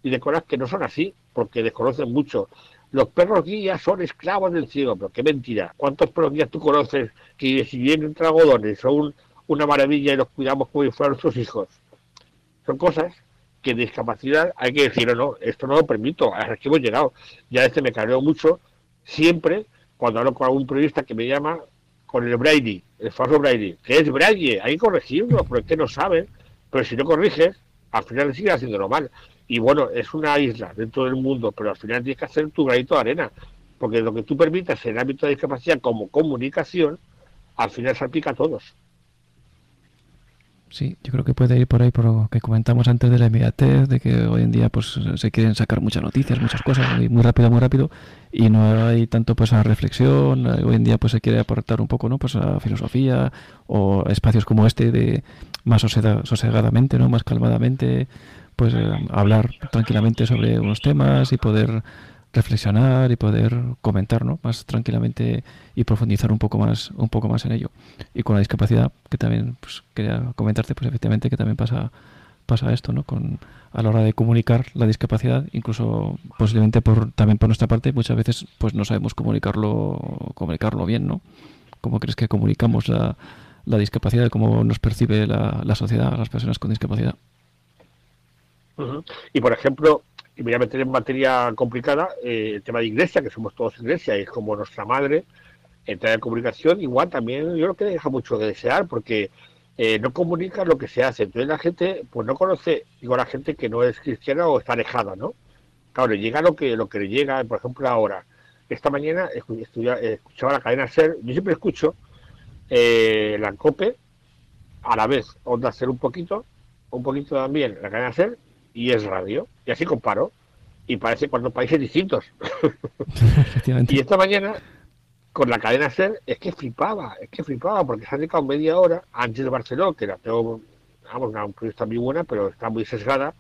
y de cosas que no son así, porque desconocen mucho. Los perros guías son esclavos del ciego, pero qué mentira. ¿Cuántos perros guías tú conoces que si vienen entre algodones son una maravilla y los cuidamos como si fueran nuestros hijos? Son cosas que discapacidad hay que decir, no, esto no lo permito, hasta que hemos llegado. Ya este me careo mucho, siempre, cuando hablo con algún periodista que me llama con el Brady, el falso Brady, que es Brady, hay que corregirlo, porque no saben, pero si no corriges, al final sigue haciéndolo mal. Y bueno, es una isla dentro del mundo, pero al final tienes que hacer tu granito de arena, porque lo que tú permitas en el ámbito de discapacidad como comunicación, al final salpica a todos. Sí, yo creo que puede ir por ahí por lo que comentamos antes de la inmediatez, de que hoy en día pues se quieren sacar muchas noticias, muchas cosas, muy, rápido, muy rápido, y no hay tanto pues a reflexión, hoy en día pues se quiere aportar un poco, ¿no? Pues a filosofía o espacios como este de más sosegadamente, ¿no? Más calmadamente, pues eh, hablar tranquilamente sobre unos temas y poder reflexionar y poder comentar ¿no? más tranquilamente y profundizar un poco más un poco más en ello. Y con la discapacidad que también pues, quería comentarte pues efectivamente que también pasa pasa esto no con a la hora de comunicar la discapacidad incluso posiblemente por también por nuestra parte muchas veces pues no sabemos comunicarlo comunicarlo bien no cómo crees que comunicamos la, la discapacidad cómo nos percibe la, la sociedad las personas con discapacidad y por ejemplo, y me voy a meter en materia complicada, eh, el tema de iglesia, que somos todos iglesia, y es como nuestra madre, el tema de comunicación, igual también yo creo que deja mucho que desear, porque eh, no comunica lo que se hace. Entonces la gente, pues no conoce, digo, la gente que no es cristiana o está alejada, ¿no? Claro, le llega lo que, lo que le llega, por ejemplo, ahora. Esta mañana escuchaba la cadena SER, yo siempre escucho eh, la COPE, a la vez Onda SER un poquito, un poquito también la cadena SER, y es radio. Y así comparo. Y parece cuatro países distintos. y esta mañana, con la cadena SER, es que flipaba, es que flipaba, porque se ha dedicado media hora antes de Barcelona, que la tengo, vamos, una periodista muy buena, pero está muy sesgada,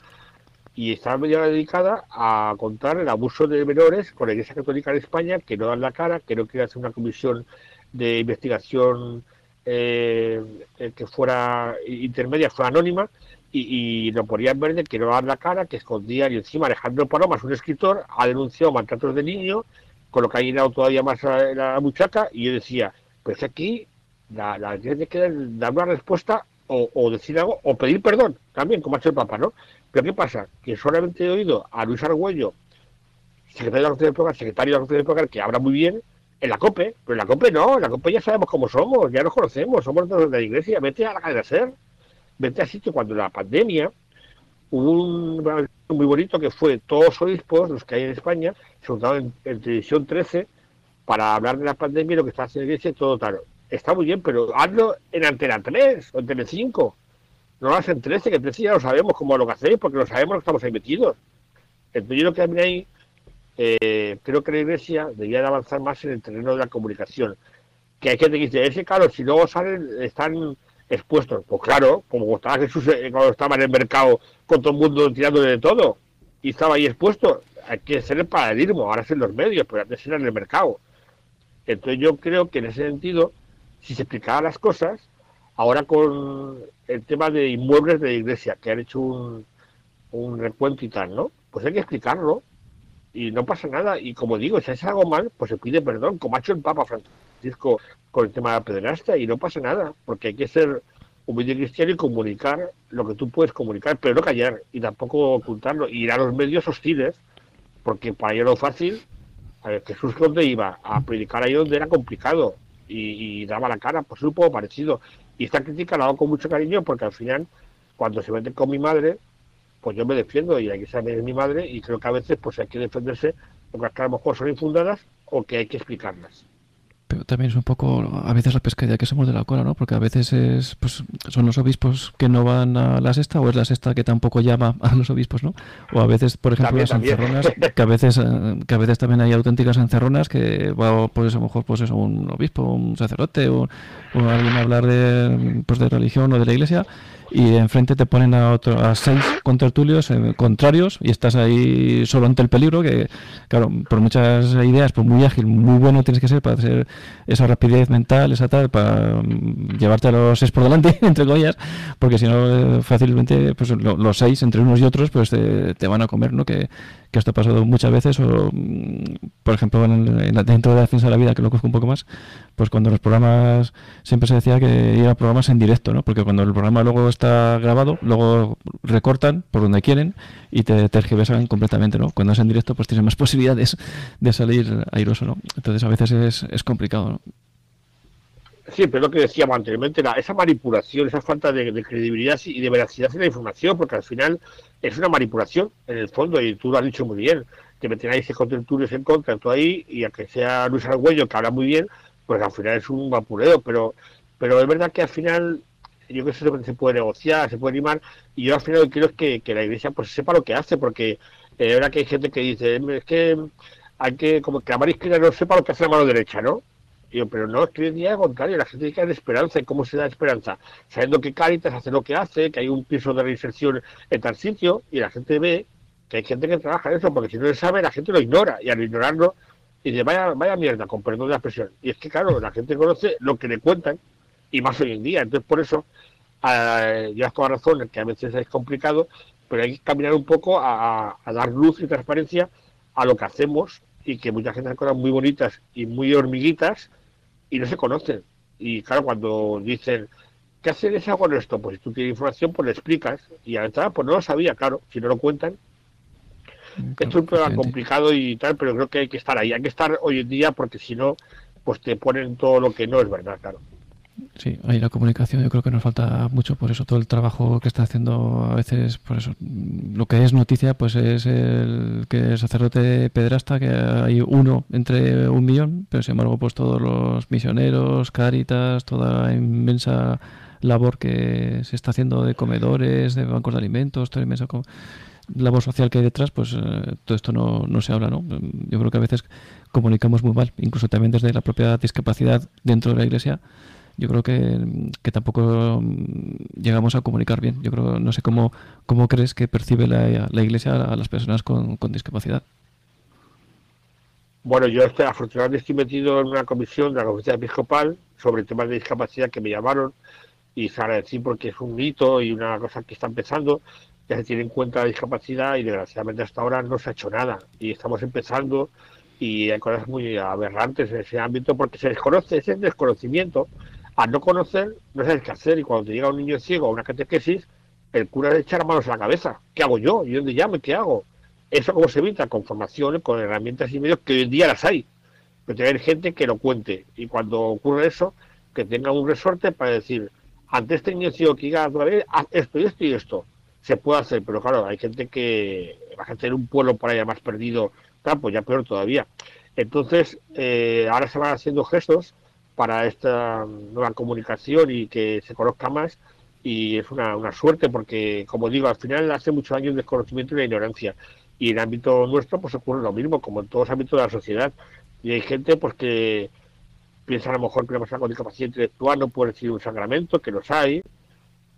y está media hora dedicada a contar el abuso de menores con la Iglesia Católica de España, que no dan la cara, que no quiere hacer una comisión de investigación eh, que fuera intermedia, fuera anónima, y, lo ponían ver de que no dar la cara, que escondían y encima Alejandro Palomas, un escritor, ha denunciado maltratos de niños, con lo que ha llenado todavía más la, la muchacha, y yo decía, pues aquí la, la tiene que dar una respuesta o, decir algo, o pedir perdón, también, como ha hecho el Papa, ¿no? Pero ¿qué pasa? Que solamente he oído a Luis Argüello, secretario de la secretario de la que habla muy bien, en la COPE, pero en la COPE no, en la COPE ya sabemos cómo somos, ya nos conocemos, somos de la iglesia, vete a la cadena SER, vete así cuando la pandemia hubo un muy bonito que fue todos los obispos, los que hay en España, se juntaron en, Televisión 13 para hablar de la pandemia y lo que está haciendo la iglesia y todo tal. Está muy bien, pero hazlo en Antena 3 o en Tele 5. No lo hacen en 13, que en 13 ya lo sabemos cómo lo que hacéis, porque lo sabemos que estamos ahí metidos. Entonces yo lo que también ahí eh, creo que la iglesia debería de avanzar más en el terreno de la comunicación. Que hay gente que dice, ese claro, si luego salen, están expuestos. Pues claro, como estaba Jesús eh, cuando estaba en el mercado con todo el mundo tirando de todo y estaba ahí expuesto, hay que ser el paradigma, ahora es en los medios, pero antes era en el mercado. Entonces yo creo que en ese sentido, si se explicara las cosas, ahora con el tema de inmuebles de la iglesia, que han hecho un, un recuento y tal, ¿no? Pues hay que explicarlo y no pasa nada. Y como digo, si hace algo mal, pues se pide perdón, como ha hecho el Papa Francisco con el tema de la pederasta y no pasa nada, porque hay que ser humilde cristiano y comunicar lo que tú puedes comunicar, pero no callar y tampoco ocultarlo, y ir a los medios hostiles, porque para ello lo fácil, a ver, Jesús donde iba a predicar ahí donde era complicado y, daba la cara, pues es un poco parecido. Y esta crítica la hago con mucho cariño porque al final, cuando se mete con mi madre, pues yo me defiendo y hay que saber es mi madre y creo que a veces pues hay que defenderse porque a lo mejor son infundadas o que hay que explicarlas. Pero también es un poco, a veces la pesquería que somos de la cola, ¿no? Porque a veces es, pues, son los obispos que no van a la sexta o es la sexta que tampoco llama a los obispos, ¿no? O a veces, por ejemplo, las encerronas, que a veces, que a veces también hay auténticas encerronas que va, pues a lo mejor, pues eso, un obispo, un sacerdote o, o alguien a hablar de, pues, de religión o de la iglesia y enfrente te ponen a, otro, a seis contertulios eh, contrarios y estás ahí solo ante el peligro que, claro, por muchas ideas, pues muy ágil, muy bueno tienes que ser para hacer esa rapidez mental, esa tal, para mm, llevarte a los seis por delante, entre comillas, porque si no, eh, fácilmente, pues los seis, entre unos y otros, pues te, van a comer, ¿no? Que, que esto ha pasado muchas veces, o mm, por ejemplo, en, dentro de la defensa de la vida, que lo cojo un poco más, pues cuando los programas, siempre se decía que iba programas en directo, ¿no? Porque cuando el programa luego está grabado, luego recortan por donde quieren y te tergiversan completamente, ¿no? Cuando es en directo, pues tienes más posibilidades de salir airoso, ¿no? Entonces a veces es, es complicado, ¿no? Sí, pero lo que decíamos anteriormente, esa manipulación, esa falta de, credibilidad y de veracidad en la información, porque al final es una manipulación en el fondo, y tú lo has dicho muy bien, que me tenéis contentules en contra, tú ahí, y aunque sea Luis Argüello, que habla muy bien, pues al final es un vapureo, pero, pero es verdad que al final yo creo que se puede negociar, se puede animar, y yo al final lo que quiero es que, la iglesia pues sepa lo que hace, porque eh, verdad que hay gente que dice, es que hay que, como que la mano izquierda no sepa lo que hace la mano derecha, ¿no? pero no, es que hoy al contrario, la gente tiene que esperanza. ¿Y cómo se da esperanza? Sabiendo que Caritas hace lo que hace, que hay un piso de reinserción en tal sitio, y la gente ve que hay gente que trabaja en eso, porque si no se sabe, la gente lo ignora, y al ignorarlo, dice, vaya, vaya mierda, con perdón de la expresión. Y es que, claro, la gente conoce lo que le cuentan, y más hoy en día. Entonces, por eso, eh, llevas toda razón, que a veces es complicado, pero hay que caminar un poco a, a dar luz y transparencia a lo que hacemos y que mucha gente hace cosas muy bonitas y muy hormiguitas y no se conocen. Y claro, cuando dicen, ¿qué hacen esa con esto? Pues si tú tienes información, pues le explicas. Y a la entrada, pues no lo sabía, claro, si no lo cuentan. Mm, Esto es un problema complicado y tal, pero creo que hay que estar ahí. Hay que estar hoy en día porque si no, pues te ponen todo lo que no es verdad, claro. Sí, ahí la comunicación yo creo que nos falta mucho, por eso todo el trabajo que está haciendo a veces, por eso, lo que es noticia, pues es el que el sacerdote pedrasta, que hay uno entre un millón, pero sin embargo, pues todos los misioneros, cáritas, toda la inmensa labor que se está haciendo de comedores, de bancos de alimentos, toda la inmensa labor social que hay detrás, pues eh, todo esto no, no se habla, ¿no? Yo creo que a veces comunicamos muy mal, incluso también desde la propia discapacidad dentro de la iglesia yo creo que, tampoco mm, llegamos a comunicar bien. Yo creo, no sé cómo, cómo crees que percibe la, la Iglesia a las personas con, discapacidad. Bueno, yo estoy, afortunadamente estoy metido en una comisión de la Conferencia Episcopal sobre temas de discapacidad que me llamaron y se agradecí porque es un hito y una cosa que está empezando, ya se tiene en cuenta la discapacidad y desgraciadamente hasta ahora no se ha hecho nada y estamos empezando y hay cosas muy aberrantes en ese ámbito porque se desconoce ese desconocimiento al no conocer, no sabes qué hacer. Y cuando te llega un niño ciego a una catequesis, el cura le echa manos a la cabeza. ¿Qué hago yo? ¿Y dónde llamo? ¿Qué hago? Eso como se evita con formaciones, con herramientas y medios que hoy en día las hay. Pero tener gente que lo cuente. Y cuando ocurre eso, que tenga un resorte para decir, ante este niño ciego que diga otra vez, haz esto y esto y esto. Se puede hacer, pero claro, hay gente que va a tener un pueblo por allá más perdido, pues ya peor todavía. Entonces, eh, ahora se van haciendo gestos para esta nueva comunicación y que se conozca más. Y es una, una suerte porque, como digo, al final hace muchos años de desconocimiento y de ignorancia. Y en el ámbito nuestro pues ocurre lo mismo, como en todos los ámbitos de la sociedad. Y hay gente pues que piensa a lo mejor que una persona con discapacidad intelectual no puede recibir un sacramento, que los hay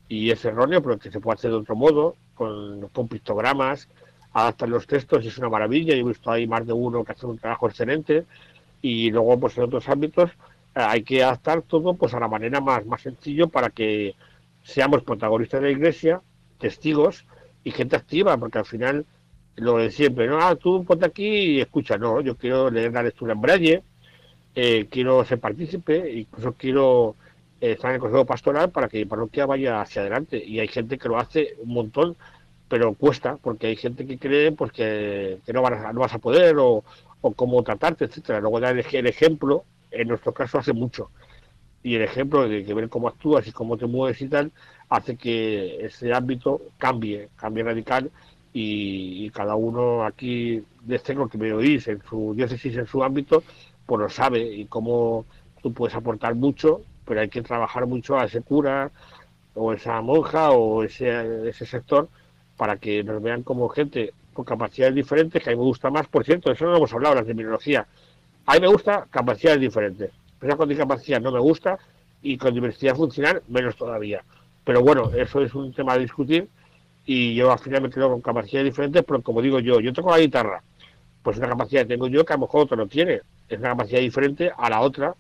y es erróneo, pero que se puede hacer de otro modo, con, con pictogramas, adaptan los textos y es una maravilla, yo he visto ahí más de uno que hace un trabajo excelente. Y luego pues en otros ámbitos hay que adaptar todo pues a la manera más, más sencillo para que seamos protagonistas de la iglesia, testigos y gente activa, porque al final lo de siempre, no, ah, tú ponte aquí y escucha, no, yo quiero leer la lectura en braille, eh, quiero ser partícipe, incluso quiero eh, estar en el consejo pastoral para que mi parroquia vaya hacia adelante. Y hay gente que lo hace un montón, pero cuesta, porque hay gente que cree pues que, no, vas, no vas a poder o, o cómo tratarte, etcétera. Luego dar el ejemplo en nuestro caso hace mucho. Y el ejemplo de que ver cómo actúas y cómo te mueves y tal, hace que ese ámbito cambie, cambie radical y, cada uno aquí de este que me oís en su diócesis, en su ámbito, pues lo sabe y cómo tú puedes aportar mucho, pero hay que trabajar mucho a ese cura o esa monja o ese, ese sector para que nos vean como gente con capacidades diferentes, que a mí me gusta más, por cierto, eso no lo hemos hablado, la terminología. A mí me gusta capacidades diferentes, pero con discapacidad no me gusta y con diversidad funcional menos todavía. Pero bueno, eso es un tema a discutir y yo al final me quedo con capacidades diferentes, pero como digo yo, yo toco la guitarra, pues una capacidad que tengo yo que a lo mejor otro no tiene, es una capacidad diferente a la otra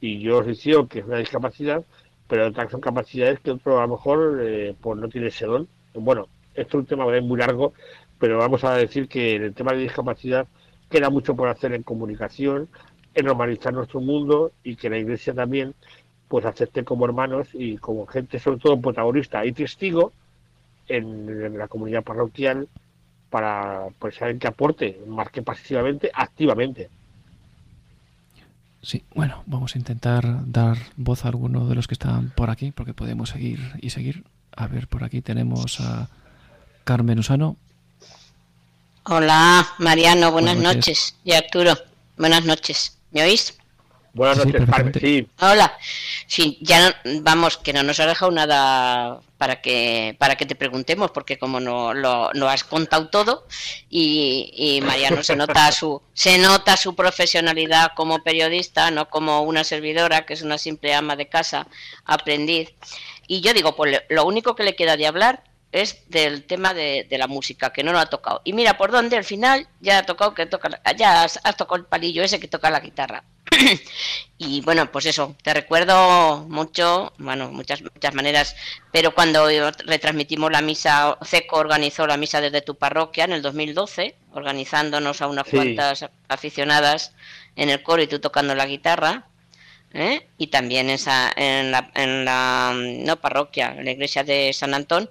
y yo os decía que es una discapacidad, pero otras son capacidades que otro a lo mejor eh, pues no tiene ese don. Bueno, esto es un tema muy largo, pero vamos a decir que en el tema de discapacidad queda mucho por hacer en comunicación, en normalizar nuestro mundo y que la Iglesia también pues acepte como hermanos y como gente sobre todo protagonista y testigo en, la comunidad parroquial para pues saber que aporte más que pasivamente, activamente. Sí, bueno, vamos a intentar dar voz a alguno de los que están por aquí, porque podemos seguir y seguir. A ver, por aquí tenemos a Carmen Usano. Hola, Mariano, buenas, noches. Y Arturo, buenas noches. ¿Me oís? Buenas noches, Carmen. Sí. Hola. Sí, ya vamos, que no nos ha dejado nada para que para que te preguntemos, porque como no lo, has contado todo y, y Mariano se nota su se nota su profesionalidad como periodista, no como una servidora que es una simple ama de casa, aprendiz. Y yo digo, pues lo único que le queda de hablar es del tema de, la música, que no lo ha tocado. Y mira por dónde, al final ya ha tocado que toca, ya has, tocado el palillo ese que toca la guitarra. y bueno, pues eso, te recuerdo mucho, bueno, muchas, muchas maneras, pero cuando retransmitimos la misa, CECO organizó la misa desde tu parroquia en el 2012, organizándonos a unas cuantas aficionadas en el coro y tú tocando la guitarra. ¿eh? Y también esa, en, la, en la no parroquia, en la iglesia de San Antón,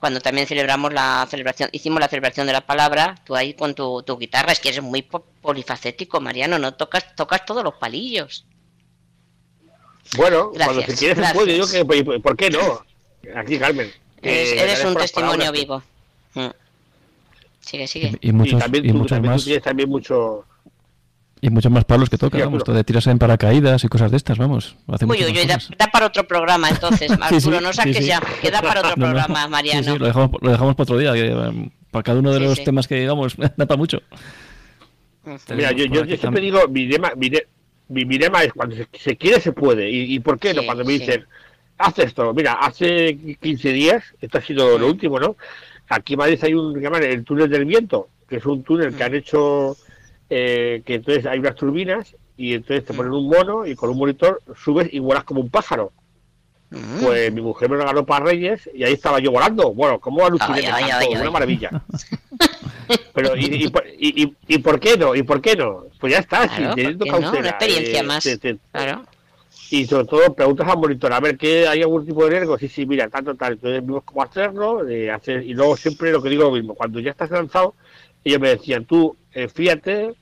cuando también celebramos la celebración, hicimos la celebración de la palabra, tú ahí con tu, guitarra, es que eres muy polifacético, Mariano, no tocas, tocas todos los palillos. Bueno, cuando se quiere se puede, yo que, ¿por qué no? Aquí, Carmen. eres, un testimonio vivo. Mm. Sigue, sigue. Y, muchos, también, y muchos más. tienes también mucho, y muchos más palos que toca, vamos, todo de tirarse en paracaídas y cosas de estas, vamos. uy, uy, da, para otro programa entonces, Arturo, no saques ya, queda para otro programa, Mariano. Sí, lo dejamos, lo dejamos para otro día, um, para cada uno de los temas que digamos, da para mucho. Mira, yo, yo, siempre digo, mi lema, mi, mi, lema es cuando se, quiere se puede, y, y ¿por qué no? Cuando me dicen, haz esto, mira, hace 15 días, esto ha sido lo último, ¿no? Aquí en Madrid hay un, que llaman el túnel del viento, que es un túnel que han hecho eh, que entonces hay unas turbinas y entonces te ponen un mono y con un monitor subes y vuelas como un pájaro. Mm. Pues mi mujer me regaló para Reyes y ahí estaba yo volando. Bueno, ¿cómo aluciné? una maravilla. Pero, y, y, y, por qué no? ¿Y por qué no? Pues ya está, claro, teniendo cautela. Una experiencia eh, más. claro. Y sobre todo preguntas al monitor, a ver, ¿qué hay algún tipo de riesgo? Sí, sí, mira, tanto, tal. Entonces vimos cómo hacerlo, de hacer, y luego siempre lo que digo lo mismo, cuando ya estás lanzado, ellos me decían, tú eh, fíjate,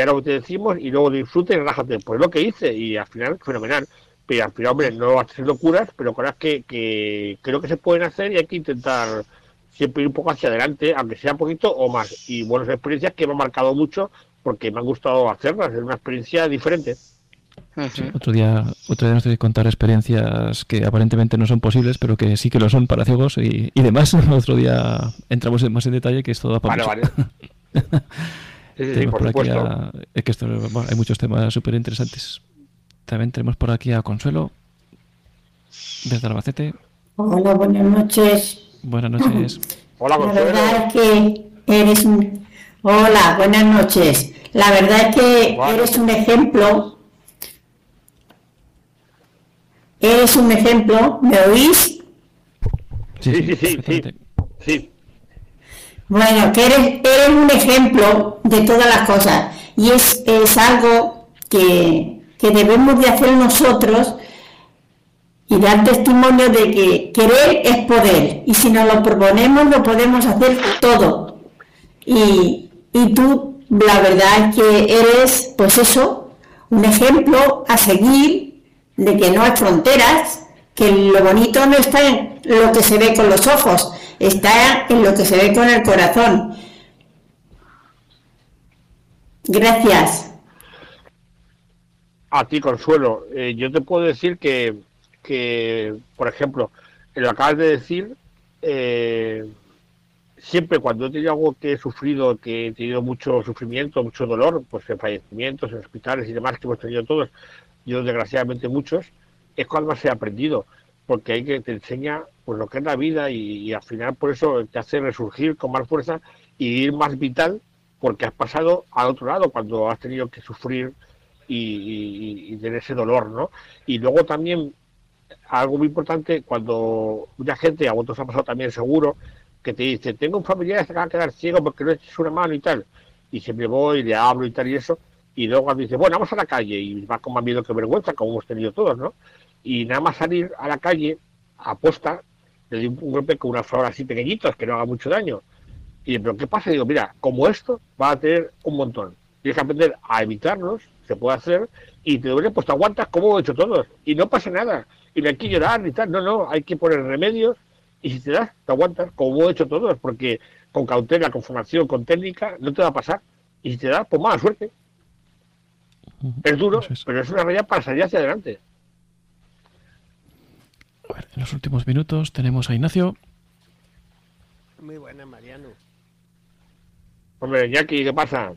eh, lo que te decimos y luego disfrute y relájate. Pues lo que hice y al final, fenomenal. Pero al final, hombre, no hacer locuras, pero cosas que, que creo que se pueden hacer y hay que intentar siempre ir un poco hacia adelante, aunque sea poquito o más. Y buenas experiencias que me han marcado mucho porque me han gustado hacerlas, es una experiencia diferente. otro día, otro día nos tengo que contar experiencias que aparentemente no son posibles, pero que sí que lo son para ciegos y, y demás. Otro día entramos más en detalle que esto da para vale, vale. Sí, por supuesto. es que esto, hay muchos temas súper interesantes. También tenemos por aquí a Consuelo, desde Albacete. Hola, buenas noches. Buenas noches. Hola, Consuelo. La verdad es que eres un... Hola, buenas noches. La verdad es que eres un ejemplo. Eres un ejemplo. ¿Me oís? Sí, sí, sí. sí, sí. Bueno, que eres, un ejemplo de todas las cosas. Y es, algo que, debemos de hacer nosotros y dar testimonio de que querer es poder. Y si nos lo proponemos lo podemos hacer todo. Y, y tú, la verdad es que eres, pues eso, un ejemplo a seguir de que no hay fronteras, que lo bonito no está en lo que se ve con los ojos, está en lo que se ve con el corazón. Gracias. A ti, Consuelo. Eh, yo te puedo decir que, que, por ejemplo, lo acabas de decir, eh, siempre cuando he tenido algo que he sufrido, que he tenido mucho sufrimiento, mucho dolor, pues en fallecimientos, en hospitales y demás que hemos tenido todos, yo desgraciadamente muchos, es cuando más he aprendido, porque hay que te enseña pues lo que es la vida y, al final por eso te hace resurgir con más fuerza y ir más vital porque has pasado al otro lado cuando has tenido que sufrir y, tener ese dolor, ¿no? Y luego también algo muy importante cuando mucha gente, a vosotros ha pasado también seguro, que te dice, tengo un familiar que se acaba de quedar ciego porque no es una mano y tal, y siempre voy y le hablo y tal y eso, y luego cuando dice, bueno, vamos a la calle, y va con más miedo que vergüenza, como hemos tenido todos, ¿no? Y nada más salir a la calle, aposta, le doy un golpe con una flor así pequeñitos, que no haga mucho daño. Y pero ¿qué pasa? digo, mira, como esto va a tener un montón. Tienes que aprender a evitarlos, se puede hacer, y te duele, pues te aguantas como he hecho todos, y no pasa nada. Y no hay que llorar ni tal, no, no, hay que poner remedios, y si te das, te aguantas, como he hecho todos, porque con cautela, con formación, con técnica, no te va a pasar. Y si te das, pues mala suerte. Es duro, pero es una realidad para salir hacia adelante. A ver, en los últimos minutos tenemos a Ignacio. Muy buena, Mariano. Hombre, Jackie, ¿qué pasa?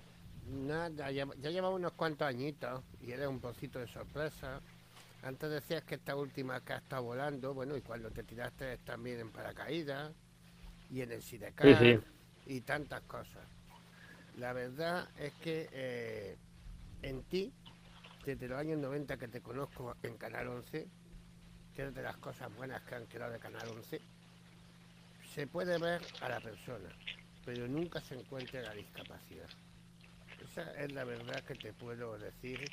Nada, ya, lleva unos cuantos añitos y era un poquito de sorpresa. Antes decías que esta última que ha estado volando, bueno, y cuando te tiraste también en paracaídas y en el Sidecar y tantas cosas. La verdad es que eh, en ti, desde los años 90 que te conozco en Canal 11, que es de las cosas buenas que han quedado de Canal 11, se puede ver a la persona, pero nunca se encuentra la discapacidad. Esa es la verdad que te puedo decir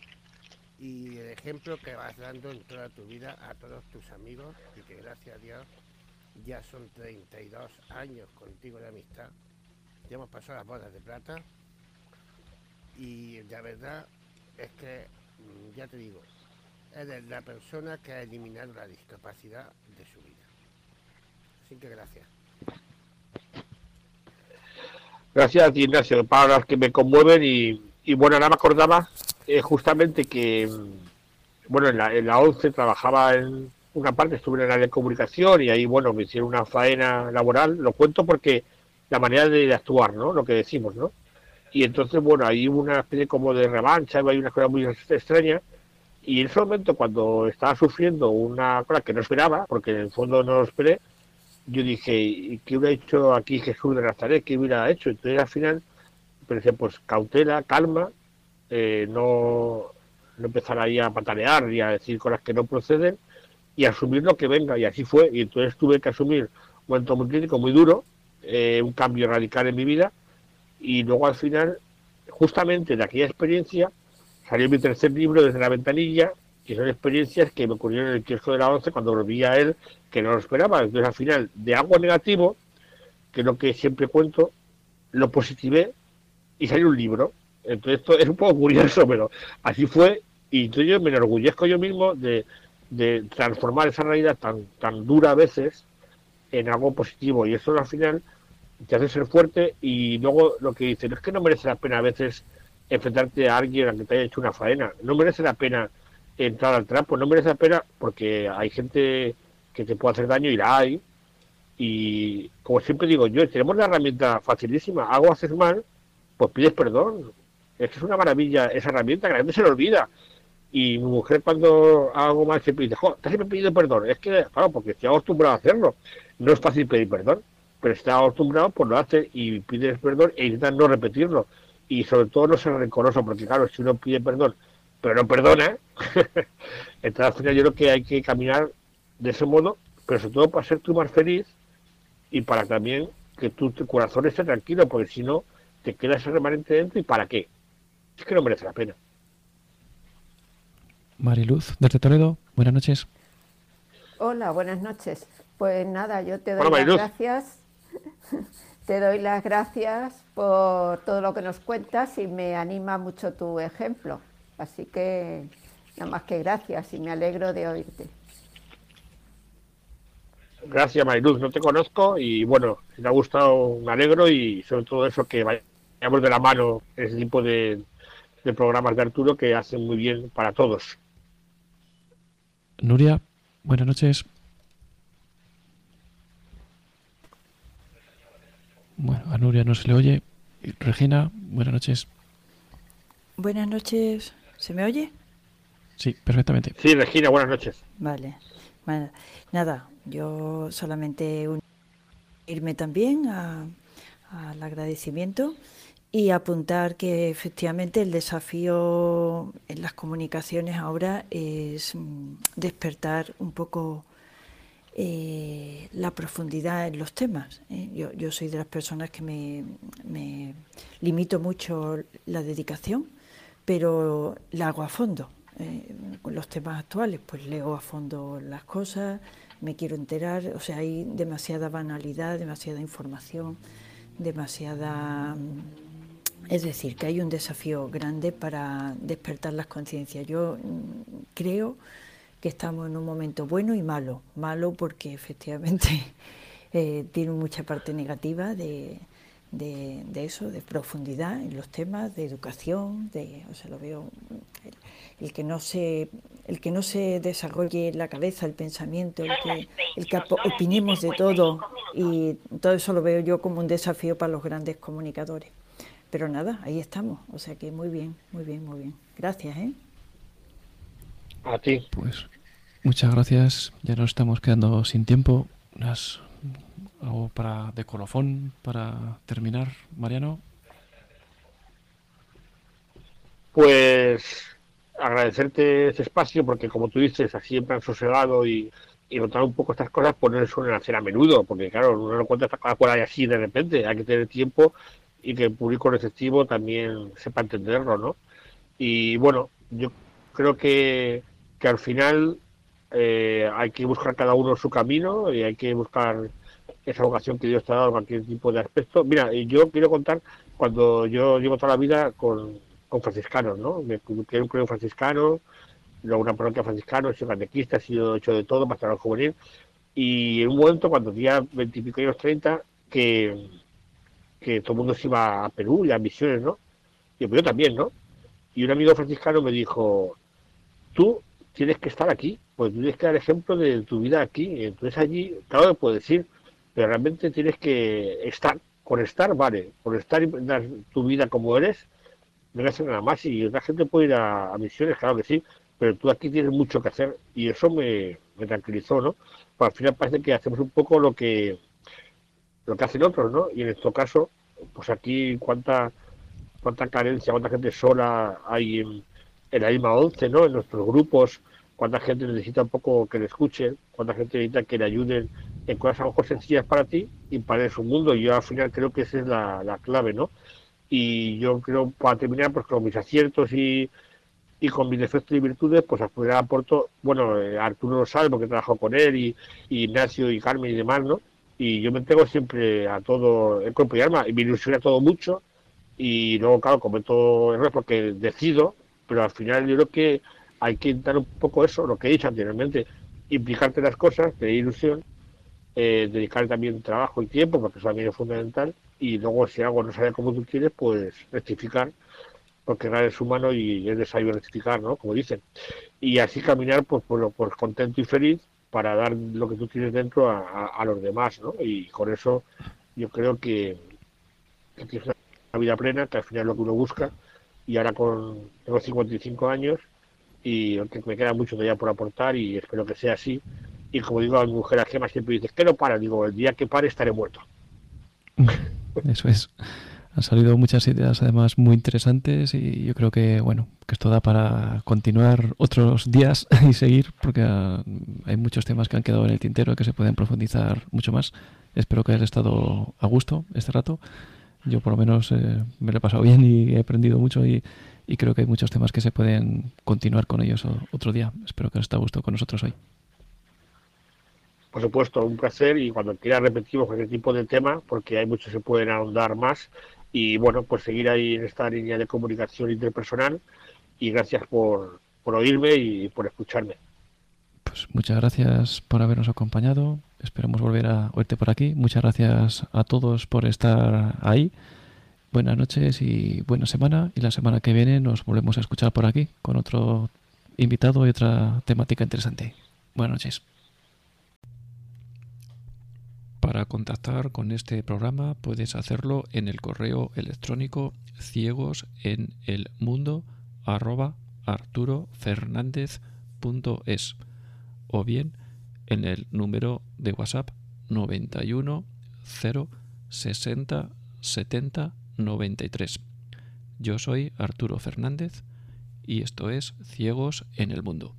y el ejemplo que vas dando en toda tu vida a todos tus amigos y que gracias a Dios ya son 32 años contigo de amistad. Ya hemos pasado las bodas de plata y la verdad es que, mm, ya te digo, es la persona que ha eliminado la discapacidad de su vida. Así que gracias. Gracias a ti, Ignacio, palabras que me conmueven y, y bueno, nada me acordaba eh, justamente que, bueno, en la, en la 11 trabajaba en una parte, estuve en el área de comunicación y ahí, bueno, me hicieron una faena laboral, lo cuento porque la manera de actuar, ¿no? Lo que decimos, ¿no? y entonces, bueno, hay una especie como de revancha, hay una cosa muy extraña, y en ese momento cuando estaba sufriendo una cosa que no esperaba, porque en el fondo no lo esperé, yo dije, ¿qué hubiera hecho aquí Jesús de Nazaret? ¿Qué hubiera hecho? Entonces al final pensé, pues cautela, calma, eh, no, no empezar ahí a patalear y a decir cosas que no proceden y asumir lo que venga. Y así fue. Y entonces tuve que asumir un momento muy crítico, muy duro, eh, un cambio radical en mi vida y luego al final, justamente de aquella experiencia, salió mi tercer libro desde la ventanilla, que son experiencias que me ocurrieron en el kiosco de la 11 cuando volví a él, que no lo esperaba. Entonces al final, de algo negativo, que es lo que siempre cuento, lo positivé y salió un libro. Entonces esto es un poco curioso, pero así fue y entonces yo me enorgullezco yo mismo de, de transformar esa realidad tan, tan dura a veces en algo positivo y eso al final te hace ser fuerte y luego lo que dicen es que no merece la pena a veces enfrentarte a alguien a que te haya hecho una faena, no merece la pena entrar al trapo, no merece la pena porque hay gente que te puede hacer daño y la hay. Y como siempre digo yo, tenemos la herramienta facilísima, algo haces mal, pues pides perdón, es que es una maravilla esa herramienta que la gente se le olvida. Y mi mujer cuando hago mal siempre dice, jo, te has pedido perdón, es que claro, porque estoy acostumbrado a hacerlo, no es fácil pedir perdón pero está acostumbrado, pues lo hace y pide perdón e intenta no repetirlo. Y sobre todo no ser rencoroso, porque claro, si uno pide perdón, pero no perdona, entonces al final yo creo que hay que caminar de ese modo, pero sobre todo para ser tú más feliz y para también que tu, corazón esté tranquilo, porque si no, te queda ese remanente dentro y ¿para qué? Es que no merece la pena. Mariluz, desde Toledo, buenas noches. Hola, buenas noches. Pues nada, yo te doy las gracias te doy las gracias por todo lo que nos cuentas y me anima mucho tu ejemplo. Así que nada más que gracias y me alegro de oírte. Gracias, Mariluz. No te conozco y bueno, si te ha gustado, me alegro y sobre todo eso que vayamos de la mano ese tipo de, de programas de Arturo que hacen muy bien para todos. Nuria, buenas noches. Bueno, a Nuria no se le oye. Regina, buenas noches. Buenas noches. ¿Se me oye? Sí, perfectamente. Sí, Regina, buenas noches. Vale. Bueno, nada, yo solamente unirme también al agradecimiento y apuntar que efectivamente el desafío en las comunicaciones ahora es mm, despertar un poco eh, la profundidad en los temas. ¿eh? Yo, yo, soy de las personas que me, me, limito mucho la dedicación, pero la hago a fondo. Eh, con los temas actuales, pues leo a fondo las cosas, me quiero enterar, o sea, hay demasiada banalidad, demasiada información, demasiada... Mm, es decir, que hay un desafío grande para despertar las conciencias. Yo mm, creo que estamos en un momento bueno y malo. Malo porque efectivamente eh, tiene mucha parte negativa de, eso, de profundidad en los temas, de educación, de, o sea, lo veo, el, que no se, el que no se desarrolle la cabeza, el pensamiento, el que, el que opinemos de todo, y todo eso lo veo yo como un desafío para los grandes comunicadores. Pero nada, ahí estamos, o sea que muy bien, muy bien, muy bien. Gracias, ¿eh? A ti. Pues muchas gracias. Ya nos estamos quedando sin tiempo. Unas, algo para de colofón para terminar, Mariano. Pues agradecerte este espacio porque como tú dices, así en plan sosegado y, y notar un poco estas cosas, pues no le suelen hacer a menudo, porque claro, uno no cuenta estas cosas por ahí así de repente, hay que tener tiempo y que el público receptivo también sepa entenderlo, ¿no? Y bueno, yo creo que que al final eh, hay que buscar cada uno su camino y hay que buscar esa vocación que Dios te ha dado en cualquier tipo de aspecto. Mira, yo quiero contar cuando yo llevo toda la vida con, franciscanos, ¿no? Me quedé un creo franciscano, luego una parroquia franciscana, soy catequista, he sido hecho de todo, pastoral juvenil, y en un momento cuando tenía veintipico años, treinta, que, que todo el mundo se iba a Perú y a misiones, ¿no? Y yo también, ¿no? Y un amigo franciscano me dijo, tú tienes que estar aquí, pues tienes que dar ejemplo de tu vida aquí. Entonces allí, claro que puedo decir, pero realmente tienes que estar, con estar, vale, con estar y dar tu vida como eres, no hacer nada más. Y otra gente puede ir a, misiones, claro que sí, pero tú aquí tienes mucho que hacer y eso me, tranquilizó, ¿no? Pues al final parece que hacemos un poco lo que lo que hacen otros, ¿no? Y en este caso, pues aquí cuánta cuánta carencia, cuánta gente sola hay en, en la misma once, ¿no? En nuestros grupos, cuánta gente necesita un poco que le escuchen, cuánta gente necesita que le ayuden en cosas a lo mejor sencillas para ti y para su mundo. Yo al final creo que esa es la, clave, ¿no? Y yo creo, para terminar, pues con mis aciertos y, y con mis defectos y virtudes, pues al final aporto, bueno, eh, Arturo lo sabe porque trabajo con él y, y, Ignacio y Carmen y demás, ¿no? Y yo me entrego siempre a todo el cuerpo y alma y me ilusiona todo mucho y luego, claro, cometo errores porque decido pero al final yo creo que hay que intentar un poco eso, lo que he dicho anteriormente, implicarte en las cosas, tener ilusión, eh, dedicar también trabajo y tiempo, porque eso también es fundamental, y luego si algo no sale como tú quieres, pues rectificar, porque eres humano y es necesario rectificar, ¿no? Como dicen. Y así caminar pues, por, por contento y feliz para dar lo que tú tienes dentro a, los demás, ¿no? Y con eso yo creo que, que tienes una vida plena, que al final es lo que uno busca, y ahora con tengo 55 años y me queda mucho todavía por aportar y espero que sea así. Y como digo a mi mujer a Gema siempre dices que no para, digo, el día que pare estaré muerto. Eso es. Han salido muchas ideas además muy interesantes y yo creo que bueno, que esto da para continuar otros días y seguir porque ah, hay muchos temas que han quedado en el tintero que se pueden profundizar mucho más. Espero que hayas estado a gusto este rato yo por lo menos eh, me lo he pasado bien y he aprendido mucho y, creo que hay muchos temas que se pueden continuar con ellos otro día. Espero que os esté a gusto con nosotros hoy. Por supuesto, un placer y cuando quiera repetimos cualquier tipo de tema porque hay muchos que se pueden ahondar más y bueno, pues seguir ahí en esta línea de comunicación interpersonal y gracias por, por oírme y por escucharme. Pues muchas gracias por habernos acompañado. Esperemos volver a oírte por aquí. Muchas gracias a todos por estar ahí. buenas noches y buena semana. Y la semana que viene nos volvemos a escuchar por aquí con otro invitado y otra temática interesante. Buenas noches. Para contactar con este programa puedes hacerlo en el correo electrónico ciegos en el mundo o bien en el número de WhatsApp 91 0 60 70 93. Yo soy Arturo Fernández y esto es Ciegos en el Mundo.